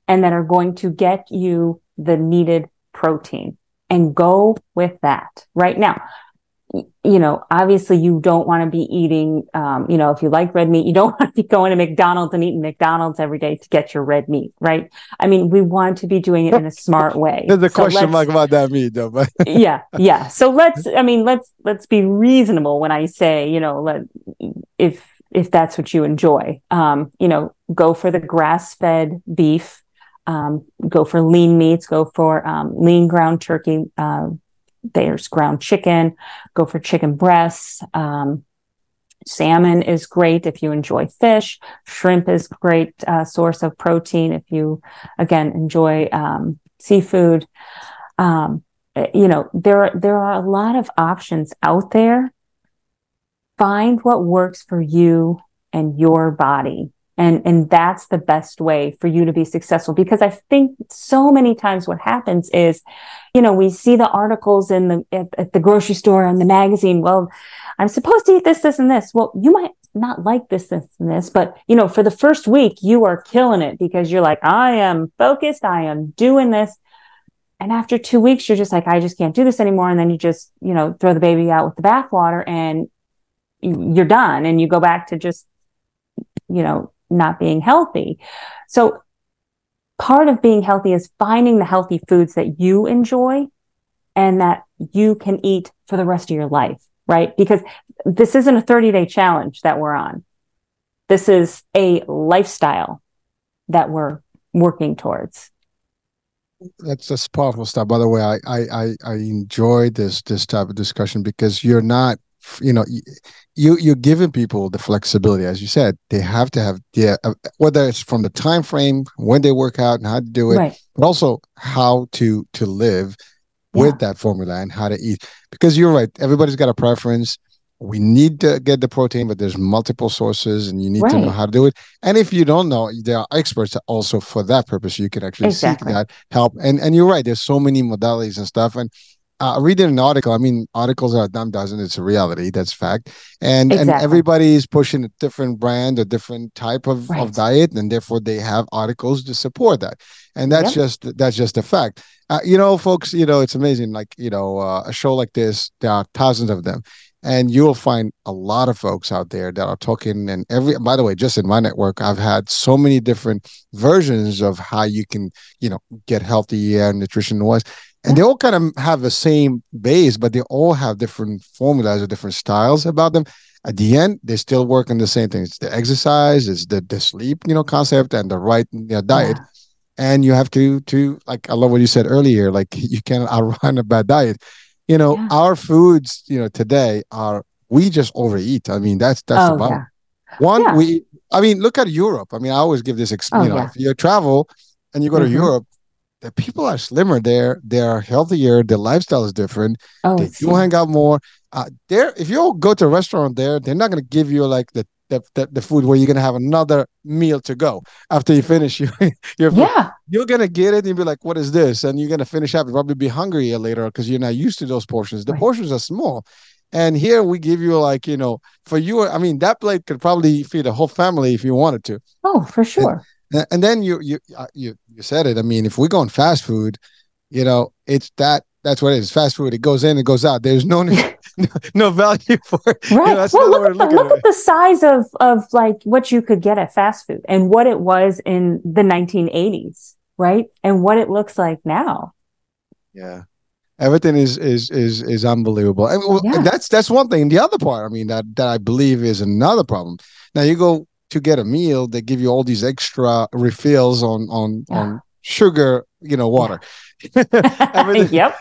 and that are going to get you the needed protein and go with that right now you know, obviously you don't want to be eating, um, you know, if you like red meat, you don't (laughs) want to be going to McDonald's and eating McDonald's every day to get your red meat, right? I mean, we want to be doing it in a smart way. (laughs) There's a so question mark about that meat though, but (laughs) yeah, yeah. So let's, I mean, let's, let's be reasonable when I say, you know, let, if, if that's what you enjoy, um, you know, go for the grass fed beef, um, go for lean meats, go for, um, lean ground turkey, uh, there's ground chicken, go for chicken breasts. Um, salmon is great if you enjoy fish. Shrimp is great uh, source of protein if you, again, enjoy um, seafood. Um, you know, there there are a lot of options out there. Find what works for you and your body and and that's the best way for you to be successful. Because i think so many times what happens is you know we see the articles in the at, at the grocery store and the magazine. Well i'm supposed to eat this this and this. Well you might not like this this and this but you know for the first week you are killing it because you're like i am focused. I am doing this. And after two weeks you're just like i just can't do this anymore. And then you just you know throw the baby out with the bathwater and you're done. And you go back to just you know not being healthy. So part of being healthy is finding the healthy foods that you enjoy and that you can eat for the rest of your life, right? Because this isn't a 30 day challenge that we're on. This is a lifestyle that we're working towards. That's just powerful stuff. By the way, I, I I enjoy this this type of discussion because you're not you know you you're giving people the flexibility as you said they have to have the uh, whether it's from the time frame when they work out and how to do it right. but also how to to live yeah. with that formula and how to eat because you're right everybody's got a preference we need to get the protein but there's multiple sources and you need right. to know how to do it and if you don't know there are experts also for that purpose you can actually exactly. seek that help and and you're right there's so many modalities and stuff and uh, reading an article. I mean, articles are a dime dozen. It's a reality. That's fact. And exactly. and everybody is pushing a different brand, a different type of, right. of diet, and therefore they have articles to support that. And that's yep. just that's just a fact. Uh, you know, folks. You know, it's amazing. Like you know, uh, a show like this, there are thousands of them, and you'll find a lot of folks out there that are talking and every by the way just in my network i've had so many different versions of how you can you know get healthy and nutrition wise and they all kind of have the same base, but they all have different formulas or different styles about them. At the end, they still work on the same things: the exercise, is the the sleep, you know, concept, and the right you know, diet. Yeah. And you have to to like I love what you said earlier. Like (laughs) you can't outrun a bad diet. You know, Yeah. our foods, you know, today are we just overeat. I mean, that's that's the Oh, problem. yeah. One, we, I mean, look at Europe. I mean, I always give this, ex- Oh, you know, if you travel and you go to Mhm. Europe, the people are slimmer there. They are healthier. Their lifestyle is different. Oh, They do hang out more. Uh, there, if you go to a restaurant there, they're not going to give you like the, the, the, the food where you're going to have another meal to go after you finish (laughs) your, your food. yeah. You're going to get it and be like, what is this? And you're going to finish up. You'll probably be hungry later because you're not used to those portions. The Right. portions are small. And here we give you like, you know, for you, I mean, that plate could probably feed a whole family if you wanted to. Oh, for sure. And then you you uh, you you said it. I mean, if we go on fast food, you know, it's that that's what it is. Fast food. It goes in, it goes out. There's no (laughs) (laughs) no, no value for it. You know, Right. well, look, at the, look at at the size of of like what you could get at fast food and what it was in the 1980s, right? And what it looks like now. Yeah. Everything is is is is unbelievable. And well, Yeah. that's that's one thing. The other part, I mean, that that I believe is another problem. Now you go to get a meal, they give you all these extra refills on on Yeah. on sugar, you know, water. (laughs) (laughs) Yep.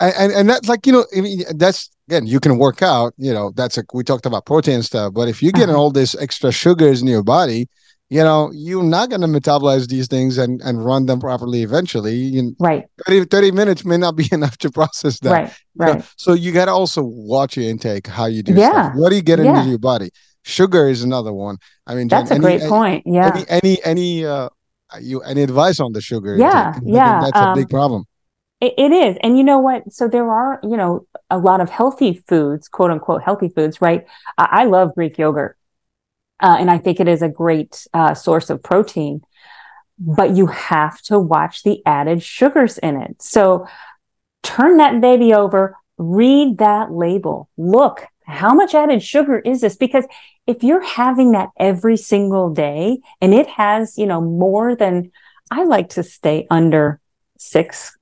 and, and and that's like you know I mean that's again you can work out you know that's a we talked about protein stuff but if you're getting Uh-huh. all this extra sugars in your body you know you're not going to metabolize these things and and run them properly eventually you, Right. 30, 30 minutes may not be (laughs) enough to process that Right. you know? Right. so you got to also watch your intake how you do Yeah. stuff what do you get Yeah. into your body sugar is another one i mean That's Jen, a any- great point. Yeah. any any any uh you any advice on the sugar Yeah, intake? 'Cause I think yeah, that's a big um, problem It, it is. And you know what? So there are, you know, a lot of healthy foods, quote unquote, healthy foods, right? I, I love Greek yogurt. Uh, and I think it is a great uh, source of protein, but you have to watch the added sugars in it. So turn that baby over, read that label, look, how much added sugar is this? Because if you're having that every single day and it has, you know, more than I like to stay under six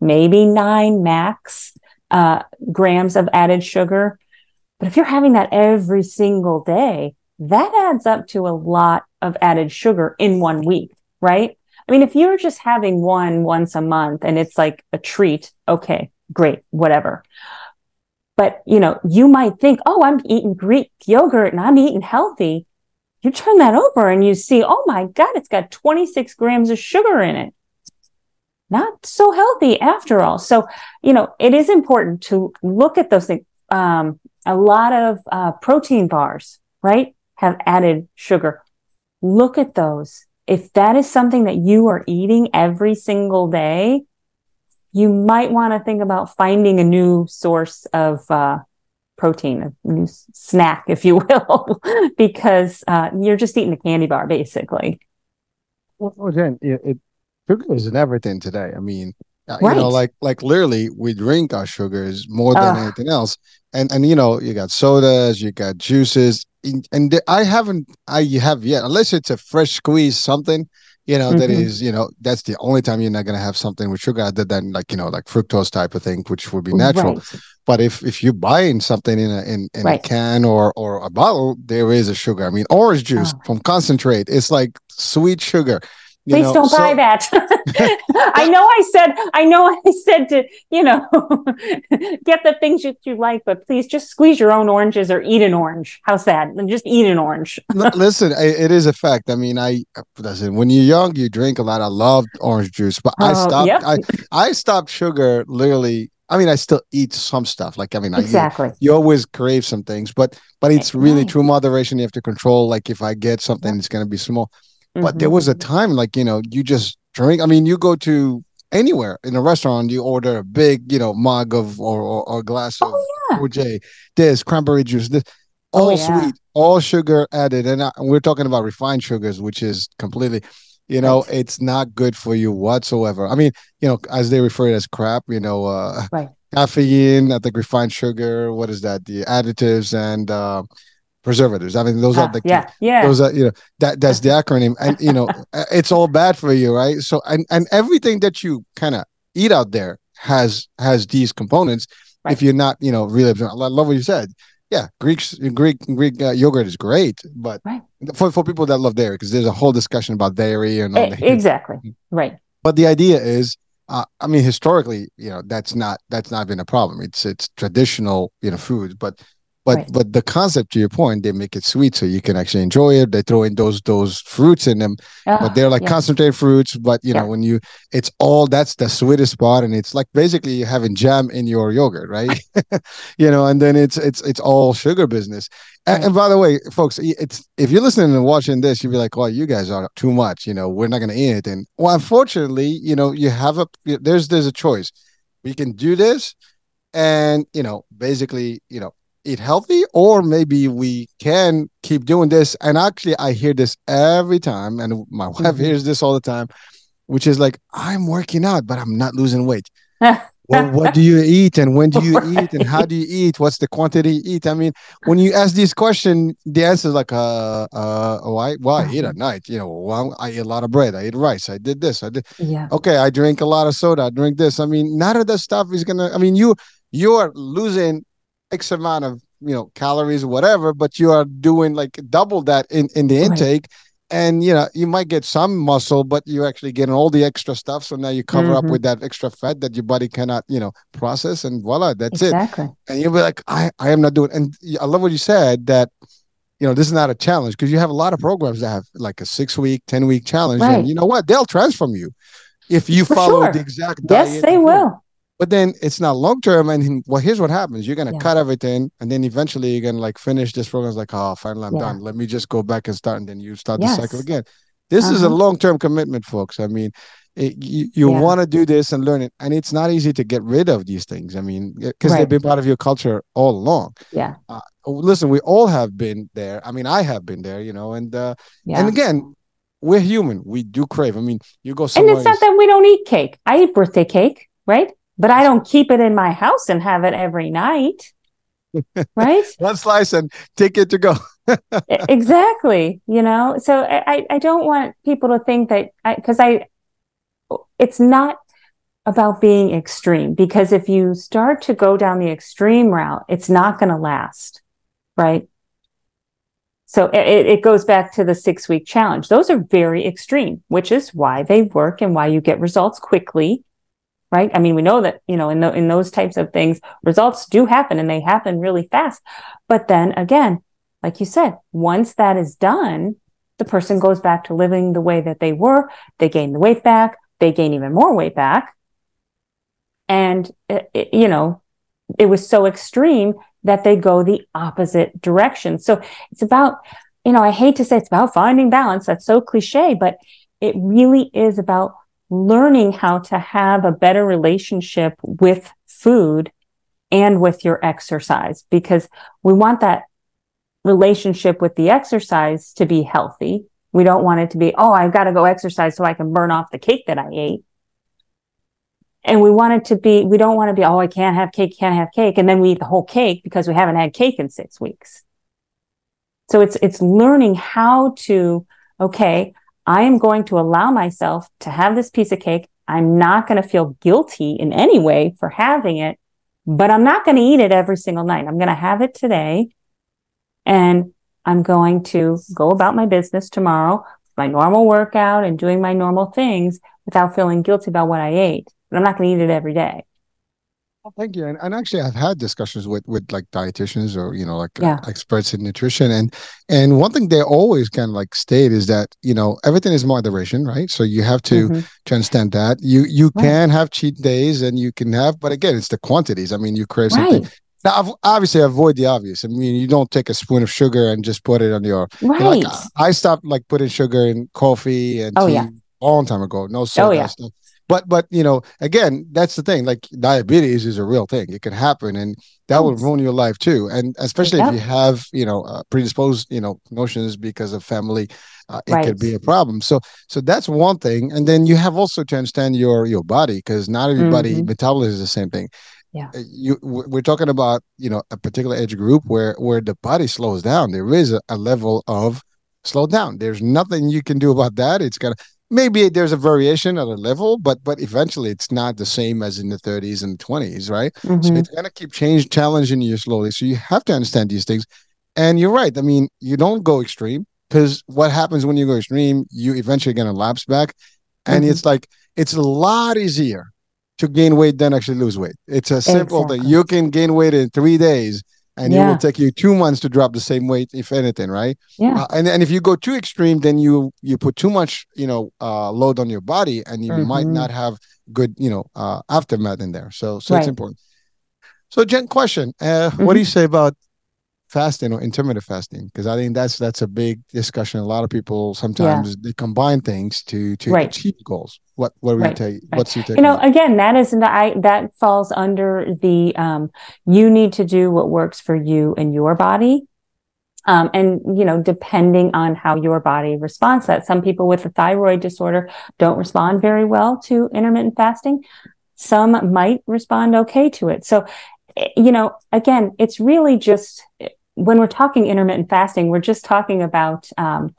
maybe nine max uh, grams of added sugar. But if you're having that every single day, that adds up to a lot of added sugar in one week, right? I mean, if you're just having one once a month and it's like a treat, okay, great, whatever. But, you know, you might think, oh, I'm eating Greek yogurt and I'm eating healthy. You turn that over and you see, oh my God, it's got 26 grams of sugar in it not so healthy after all. So, you know, it is important to look at those things. Um, a lot of uh, protein bars, right, have added sugar. Look at those. If that is something that you are eating every single day, you might want to think about finding a new source of uh, protein, a new snack, if you (laughs) will, because uh, you're just eating a candy bar, basically. Well, Jen, it, it sugar is in everything today. I mean, uh, you know, like like literally, we drink our sugars more than Ugh. anything else. And and you know, you got sodas, you got juices, and, and I haven't, I have yet, unless it's a fresh squeeze something. You know, that Mhm. is, you know, that's the only time you're not gonna have something with sugar other than like, you know, like fructose type of thing, which would be natural. Right. But if if you're buying something in a in, in a can or or a bottle, there is a sugar. I mean, orange juice Oh. from concentrate, it's like sweet sugar. Please know, don't so- buy that. (laughs) I know I said, I know I said to, you know, (laughs) get the things that you like, but please just squeeze your own oranges or eat an orange. How's that? And just eat an orange. Listen, i- it is a fact. I mean, I listen. When you're young, you drink a lot. I loved orange juice, but I Oh, stopped. yep. I I stopped sugar literally. I mean, I still eat some stuff. Like I mean, I, you, Exactly. you always crave some things, but but it's eh, really Right. true moderation. You have to control. Like if I get something, it's gonna be small. But there Mhm. was a time, like you know, you just drink. I mean, you go to anywhere in a restaurant, you order a big, you know, mug of or or, or glass of Oh, yeah. OJ, this cranberry juice, this Oh, all yeah. sweet, all sugar added, and, I, we're talking about refined sugars, which is completely, you know, Right. it's not good for you whatsoever. I mean, you know, as they refer it as crap, you know, uh, Right. (laughs) caffeine, I think refined sugar, what is that? The additives and uh, preservatives. I mean, those are Ah, the key- yeah. Yeah. those are you know that that's the acronym and you know (laughs) uh, it's all bad for you right so and and everything that you kind of eat out there has has these components. Right. If you're not, you know, really, I love what you said. Yeah, Greek Greek Greek uh, yogurt is great, but right. for for people that love dairy, because there's a whole discussion about dairy and all exactly right. But the idea is, uh, I mean, historically, you know, that's not that's not been a problem. It's it's traditional, you know, food, but but right. but the concept to your point, they make it sweet so you can actually enjoy it. They throw in those those fruits in them, but ah, they're like yeah. concentrated fruits. But you yeah. know when you, it's all that's the sweetest part, and it's like basically you having jam in your yogurt, right? (laughs) (laughs) you know, and then it's it's it's all sugar business. And, and, by the way, folks, it's if you're listening and watching this, you'll be like, "Well, you guys are too much." You know, we're not going to eat it. And well, unfortunately, you know, you have a there's there's a choice. We can do this, and you know, basically, you know eat healthy or maybe we can keep doing this. And actually i hear this every time and my wife mm-hmm. hears this all the time which is like i'm working out but i'm not losing weight. (laughs) Well, what do you eat and when do you right. eat and how do you eat? What's the quantity you eat? I mean when you ask this question the answer is like uh uh why well i eat at night you know well, i eat a lot of bread i eat rice i did this i did yeah. okay i drink a lot of soda i drink this. I mean none of that stuff is gonna i mean you you are losing X amount of you know calories or whatever, but you are doing like double that in in the intake. Right. And you know you might get some muscle, but you're actually getting all the extra stuff. So now you cover mm-hmm. up with that extra fat that your body cannot, you know, process, and voila, that's exactly. it. And you'll be like, I, I am not doing. And I love what you said that you know this is not a challenge because you have a lot of programs that have like a six week, ten week challenge, right. and you know what? They'll transform you if you For follow sure. the exact. Yes, they will. But then it's not long term. And well, here's what happens: you're gonna yeah. cut everything, and then eventually you're gonna like finish this program. It's like, oh, finally I'm yeah. done. Let me just go back and start, and then you start yes. the cycle again. This uh-huh. is a uh-huh. long term commitment, folks. I mean, it, you, you yeah. want to do this and learn it, and it's not easy to get rid of these things. I mean, because right. they've been part of your culture all along. Yeah. Uh, listen, we all have been there. I mean, I have been there, you know, and uh, and again, we're human. We do crave. I mean, you go somewhere. And it's not that we don't eat cake. I eat birthday cake, right? But I don't keep it in my house and have it every night. (laughs) Right? One slice and take it to go. exactly. You know, so I, I don't want people to think that because I, I, it's not about being extreme because if you start to go down the extreme route, it's not going to last. Right. So it, it goes back to the six week challenge. Those are very extreme, which is why they work and why you get results quickly right? I mean, we know that, you know, in, the, in those types of things, results do happen and they happen really fast. But then again, like you said, once that is done, the person goes back to living the way that they were. They gain the weight back. They gain even more weight back. And, it, it, you know, it was so extreme that they go the opposite direction. So it's about, you know, I hate to say it's about finding balance. That's so cliche, but it really is about learning how to have a better relationship with food and with your exercise because we want that relationship with the exercise to be healthy. We don't want it to be, oh, I've got to go exercise so I can burn off the cake that I ate. And we want it to be, we don't want to be, oh, I can't have cake, can't have cake. And then we eat the whole cake because we haven't had cake in six weeks. So it's, it's learning how to, okay, I am going to allow myself to have this piece of cake. I'm not going to feel guilty in any way for having it, but I'm not going to eat it every single night. I'm going to have it today and I'm going to go about my business tomorrow, my normal workout and doing my normal things without feeling guilty about what I ate. But I'm not going to eat it every day. Well, thank you. And, and actually, I've had discussions with with like dietitians or you know like uh, yeah. experts in nutrition, and and one thing they always kind of like state is that you know everything is moderation, right? So you have to mm-hmm. to understand that you you right. can have cheat days and you can have, but again, it's the quantities. I mean, you crave right. something. Now, obviously, avoid the obvious. I mean, you don't take a spoon of sugar and just put it on your. Right. like, I stopped like putting sugar in coffee and oh, tea yeah. a long time ago. No soda oh, yeah. stuff but but you know again that's the thing like diabetes is a real thing. It can happen and that will ruin your life too. And especially if you have you know uh, predisposed you know notions because of family uh, it right. could be a problem. So so that's one thing. And then you have also to understand your your body because not everybody mm-hmm. metabolism is the same thing. Yeah. Uh, you we're talking about you know a particular age group where where the body slows down. There is a, a level of slow down there's nothing you can do about that. It's gonna maybe there's a variation at a level, but but eventually it's not the same as in the 30s and 20s, right? Mm-hmm. So it's gonna keep change challenging you slowly. So you have to understand these things. And you're right. I mean, you don't go extreme because what happens when you go extreme, you eventually gonna lapse back. And mm-hmm. it's like it's a lot easier to gain weight than actually lose weight. It's a simple exactly. thing. You can gain weight in three days and yeah. it will take you two months to drop the same weight if anything right yeah uh, and and if you go too extreme then you you put too much you know uh load on your body and you mm-hmm. might not have good you know uh aftermath in there so so right. it's important so jen question uh mm-hmm. what do you mm-hmm. say about fasting or intermittent fasting because i think that's that's a big discussion a lot of people sometimes yeah. they combine things to to right. achieve goals what what do right. you take right. what's your take you know again that is the i that falls under the um you need to do what works for you and your body um, and you know depending on how your body responds that some people with a thyroid disorder don't respond very well to intermittent fasting some might respond okay to it so eh, you know again it's really just when we're talking intermittent fasting, we're just talking about um,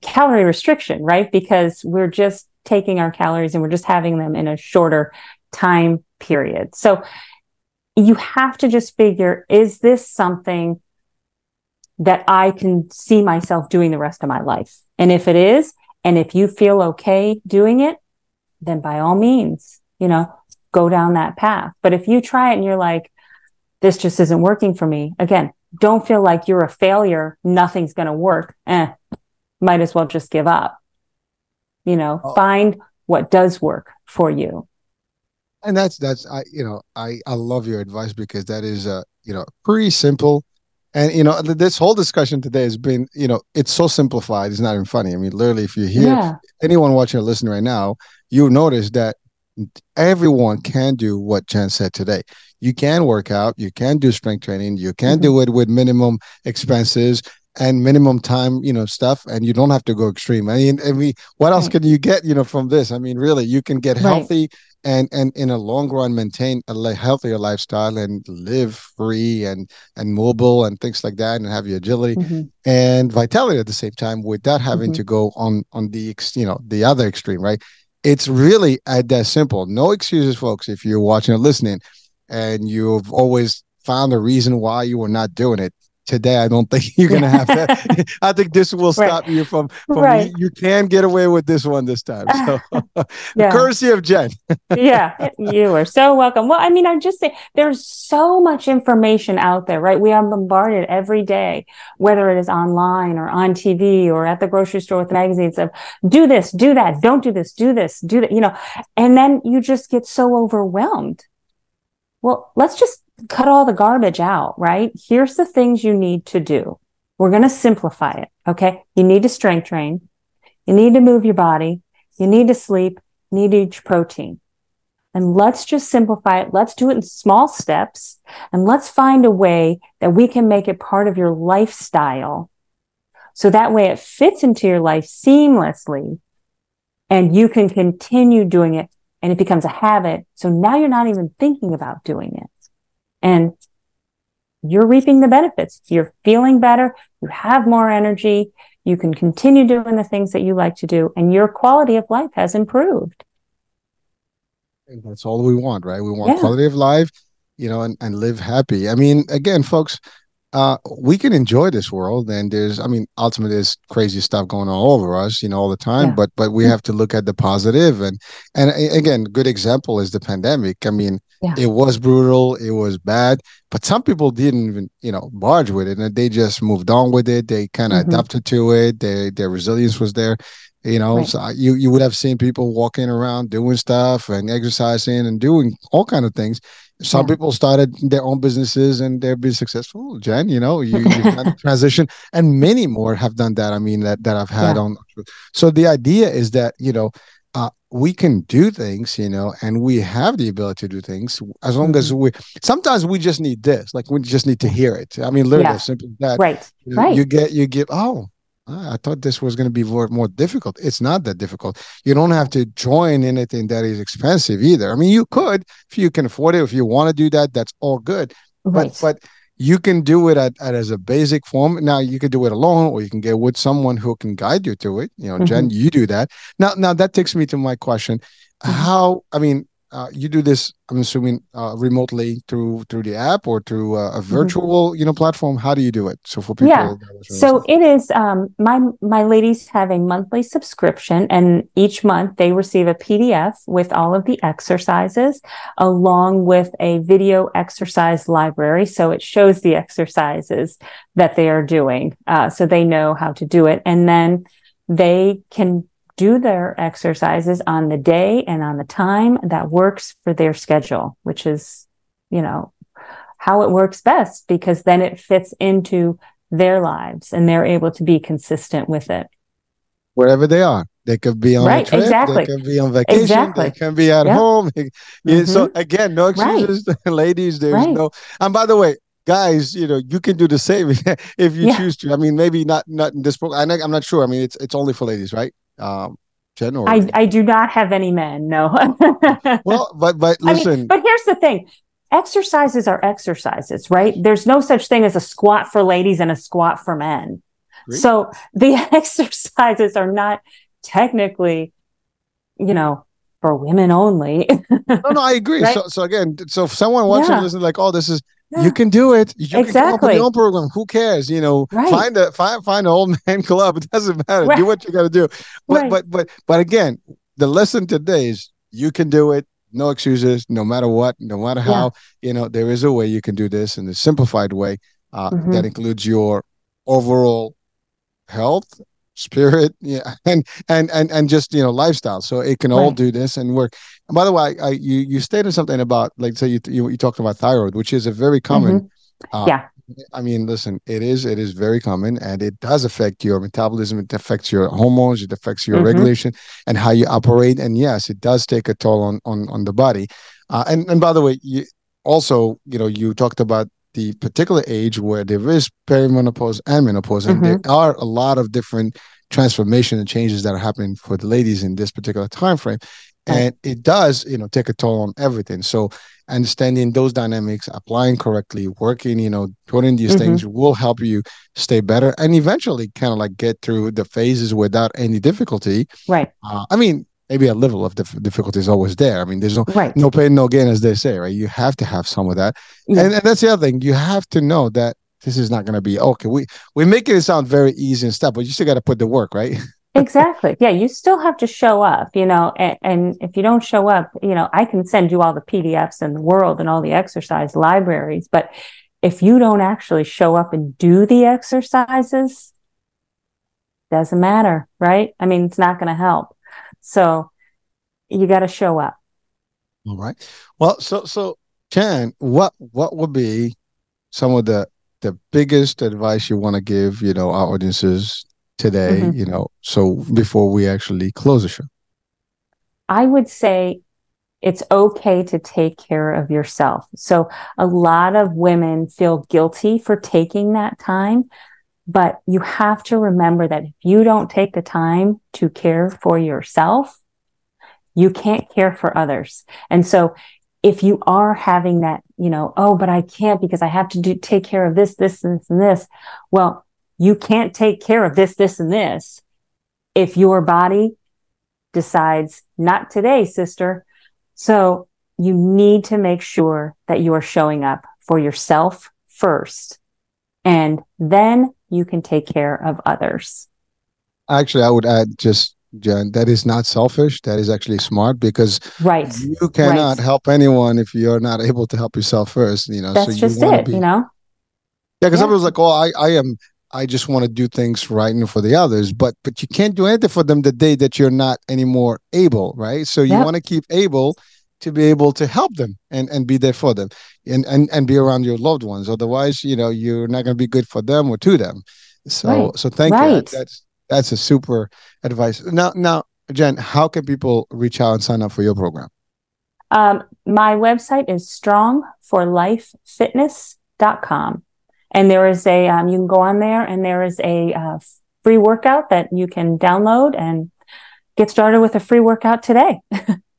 calorie restriction, right? Because we're just taking our calories and we're just having them in a shorter time period. So you have to just figure is this something that I can see myself doing the rest of my life? And if it is, and if you feel okay doing it, then by all means, you know, go down that path. But if you try it and you're like, this just isn't working for me, again, don't feel like you're a failure. Nothing's going to work. Eh, might as well just give up. You know, oh. find what does work for you. And that's, that's, I, you know, I, I love your advice because that is, uh, you know, pretty simple. And, you know, this whole discussion today has been, you know, it's so simplified. It's not even funny. I mean, literally, if you hear yeah. anyone watching or listening right now, you notice that everyone can do what Jen said today you can work out, you can do strength training, you can mm-hmm. do it with minimum expenses and minimum time, you know, stuff, and you don't have to go extreme. I mean, I mean, what else can you get, you know, from this? I mean, really, you can get healthy right. and and in a long run maintain a healthier lifestyle and live free and and mobile and things like that, and have your agility mm-hmm. and vitality at the same time without having mm-hmm. to go on on the you know the other extreme, right? It's really at that simple. No excuses, folks. If you're watching or listening and you've always found a reason why you were not doing it. Today i don't (laughs) think you're gonna have that. (laughs) I think this will stop right. you from, from right. you, you, can get away with this one this time so. (laughs) Yeah. courtesy of jen. Yeah you are so welcome. Well i mean i just say there's so much information out there right? We are bombarded every day whether it is online or on tv or at the grocery store with magazines of do this do that don't do this do this do that you know? And then you just get so overwhelmed well, let's just cut all the garbage out, right? Here's the things you need to do. We're going to simplify it. Okay. You need to strength train. You need to move your body. You need to sleep. You need to eat protein. And let's just simplify it. Let's do it in small steps and let's find a way that we can make it part of your lifestyle. So that way it fits into your life seamlessly and you can continue doing it and it becomes a habit. So now you're not even thinking about doing it. And you're reaping the benefits. You're feeling better. You have more energy. You can continue doing the things that you like to do and your quality of life has improved. And that's all we want, right? We want yeah. quality of life, you know, and, and live happy. I mean, again, folks, uh, we can enjoy this world and there's i mean ultimately there's crazy stuff going on all over us you know all the time yeah. but but we have to look at the positive and and again good example is the pandemic i mean yeah. it was brutal it was bad but some people didn't even you know barge with it and they just moved on with it they kind of mm-hmm. adapted to it they, their resilience was there you know right. so you you would have seen people walking around doing stuff and exercising and doing all kind of things some yeah. people started their own businesses and they've been successful jen you know you, have transition (laughs) and many more have done that i mean that that i've had yeah. on so the idea is that you know uh, we can do things you know and we have the ability to do things as long mm-hmm. as we sometimes we just need this like we just need to hear it i mean literally yeah. simple as that right you, right you get you get oh I thought this was going to be more, more difficult. It's not that difficult. You don't have to join anything that is expensive either. I mean, you could if you can afford it. If you want to do that, that's all good. Right. But but you can do it at, at, as a basic form. Now you can do it alone, or you can get with someone who can guide you to it. You know, mm-hmm. Jen, you do that. Now, now that takes me to my question: mm-hmm. How? I mean, uh, you do this i'm assuming uh, remotely through through the app or through uh, a mm-hmm. virtual mm-hmm. you know platform? How do you do it? So for people yeah. so it is. um, my my ladies have a monthly subscription and each month they receive a pdf with all of the exercises along with a video exercise library. So it shows the exercises that they are doing. Uh, so they know how to do it. And then they can do their exercises on the day and on the time that works for their schedule, which is, you know, how it works best because then it fits into their lives and they're able to be consistent with it. Wherever they are. They could be on right, a trip, exactly. they can be on vacation, exactly. they can be at yep. home. (laughs) Mm-hmm. So again, no excuses, right. (laughs) ladies. There's right. no and by the way, guys, you know, you can do the same (laughs) if you yeah. choose to. I mean, maybe not not in this program. I'm not sure. I mean, it's it's only for ladies, right? Um, Jen, or I, I do not have any men. No. (laughs) well, but but listen. I mean, but here's the thing: exercises are exercises, right? There's no such thing as a squat for ladies and a squat for men. Great. So the (laughs) exercises are not technically, you know, for women only. no, no, I agree. (laughs) right? So, so again, so if someone watching yeah. listen, like, oh, this is yeah. You can do it. You exactly. can come up your own program. Who cares? You know, right. find a find find an old (laughs) man club. It doesn't matter. Right. Do what you got to do. But right. but but but again, the lesson today is you can do it. No excuses. No matter what. No matter how. Yeah. You know, there is a way you can do this in a simplified way uh, mm-hmm. that includes your overall health spirit yeah (laughs) and and and and just you know lifestyle so it can right. all do this and work and by the way I, you you stated something about like say you you, you talked about thyroid which is a very common mm-hmm. uh, yeah I mean, listen, it is it is very common, and it does affect your metabolism. It affects your hormones. It affects your mm-hmm. regulation and how you operate. And yes, it does take a toll on on on the body. Uh, and and by the way, you also you know you talked about the particular age where there is perimenopause and menopause, and mm-hmm. there are a lot of different transformation and changes that are happening for the ladies in this particular time frame and it does you know take a toll on everything so understanding those dynamics applying correctly working you know putting these mm-hmm. things will help you stay better and eventually kind of like get through the phases without any difficulty right uh, i mean maybe a level of dif- difficulty is always there. I mean, there's no right. no pain, no gain, as they say, right? You have to have some of that, yeah. and, and that's the other thing. You have to know that this is not going to be okay. We we make it sound very easy and stuff, but you still got to put the work, right? (laughs) exactly. Yeah, you still have to show up, you know. And, and if you don't show up, you know, I can send you all the PDFs in the world and all the exercise libraries, but if you don't actually show up and do the exercises, doesn't matter, right? I mean, it's not going to help. So you got to show up. All right. Well, so so Jen, what what would be some of the the biggest advice you want to give, you know, our audiences today, mm-hmm. you know, so before we actually close the show? I would say it's okay to take care of yourself. So a lot of women feel guilty for taking that time, but you have to remember that if you don't take the time to care for yourself, you can't care for others. And so if you are having that, you know, oh, but I can't because I have to do, take care of this, this, and this, and this. Well, you can't take care of this, this, and this if your body decides not today, sister. So you need to make sure that you are showing up for yourself first, and then you can take care of others. Actually, I would add just Jen, that is not selfish. That is actually smart because right. you cannot right. help anyone if you're not able to help yourself first. You know, that's so just it. Be, you know. Yeah, because yeah. was like, "Oh, I, I am. I just want to do things right and for the others, but but you can't do anything for them the day that you're not anymore able, right? So you yep. want to keep able to be able to help them and and be there for them and and and be around your loved ones. Otherwise, you know, you're not going to be good for them or to them. So right. so thank right. you. That's that's a super advice. Now, now, Jen, how can people reach out and sign up for your program? Um, my website is strongforlifefitness.com. And there is a, um, you can go on there and there is a uh, free workout that you can download and get started with a free workout today. (laughs)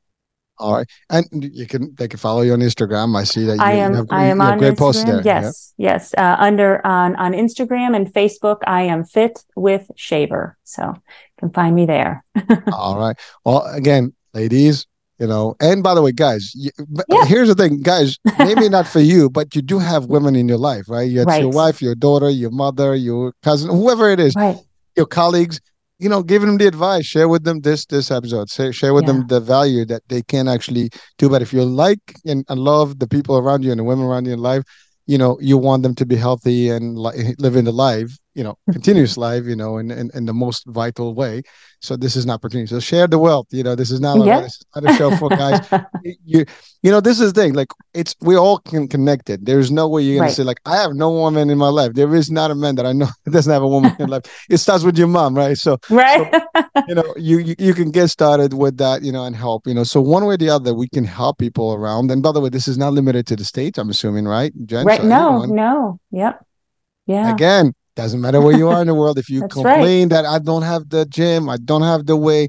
All right, and you can they can follow you on Instagram. I see that you, I am. have, I am on great posts there. Instagram. yeah? Yes, yes. Uh, under on on Instagram and Facebook, I am fit with shaver. So you can find me there. (laughs) All right. Well, again, ladies, you know, and by the way, guys, you, Yeah. here's the thing, guys. Maybe not for you, but you do have (laughs) women in your life, right? You have your wife, your daughter, your mother, your cousin, whoever it is. Right. your colleagues, you know, giving them the advice, share with them this this episode, share, share with them the value that they can actually do. But if you like and, and love the people around you and the women around you in life, you know, you want them to be healthy and li- live in the life, you know, continuous life, you know, in, in in the most vital way. So this is an opportunity. So share the wealth. You know, this is not, Yeah. a, this is not a show for guys. (laughs) you you know this is the thing like it's we all can connected there's no way you're gonna Right. say like i have no woman in my life there is not a man that i know that (laughs) doesn't have a woman in life it starts with your mom right so right. you know you, you you can get started with that you know and help you know so one way or the other we can help people around and by the way this is not limited to the states i'm assuming right Jen? right. So No. anyone- No. Yep. Yeah. again doesn't matter where you are in the world if you (laughs) That's right. complain that i don't have the gym i don't have the way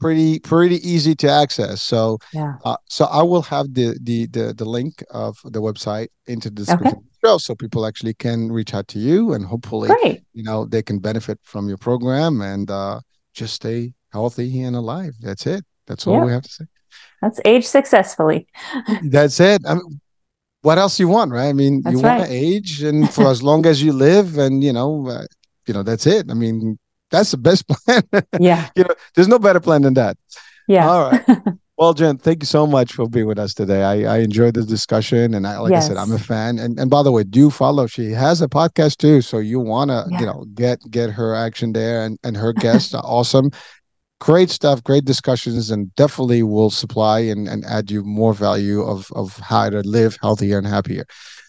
pretty pretty easy to access so Yeah. uh, so I will have the, the the the link of the website into the description the show, so people actually can reach out to you, and hopefully, Great. you know, they can benefit from your program and uh, just stay healthy and alive. That's it. That's all we have to say. Let's age successfully. (laughs) That's it. I mean, what else you want, right? I mean, That's you want to age, and (laughs) for as long as you live, and you know, uh, you know, that's it. I mean, that's the best (laughs) plan. Yeah. you know, there's no better plan than that. Yeah. All right. (laughs) Well, Jen, thank you so much for being with us today. I, I enjoyed the discussion, and I, like I said, I'm a fan. And and by the way, do follow. She has a podcast too, so you wanna Yeah. you know get get her action there, and and her guests are awesome. Great stuff, great discussions, and definitely will supply and, and add you more value of of how to live healthier and happier.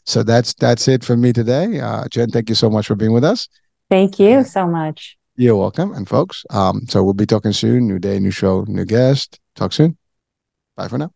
So that's that's it for me today. Uh, Jen, thank you so much for being with us. Thank you so much. You're welcome, and folks. Um, so we'll be talking soon. New day, new show, new guest. Talk soon. Bye for now.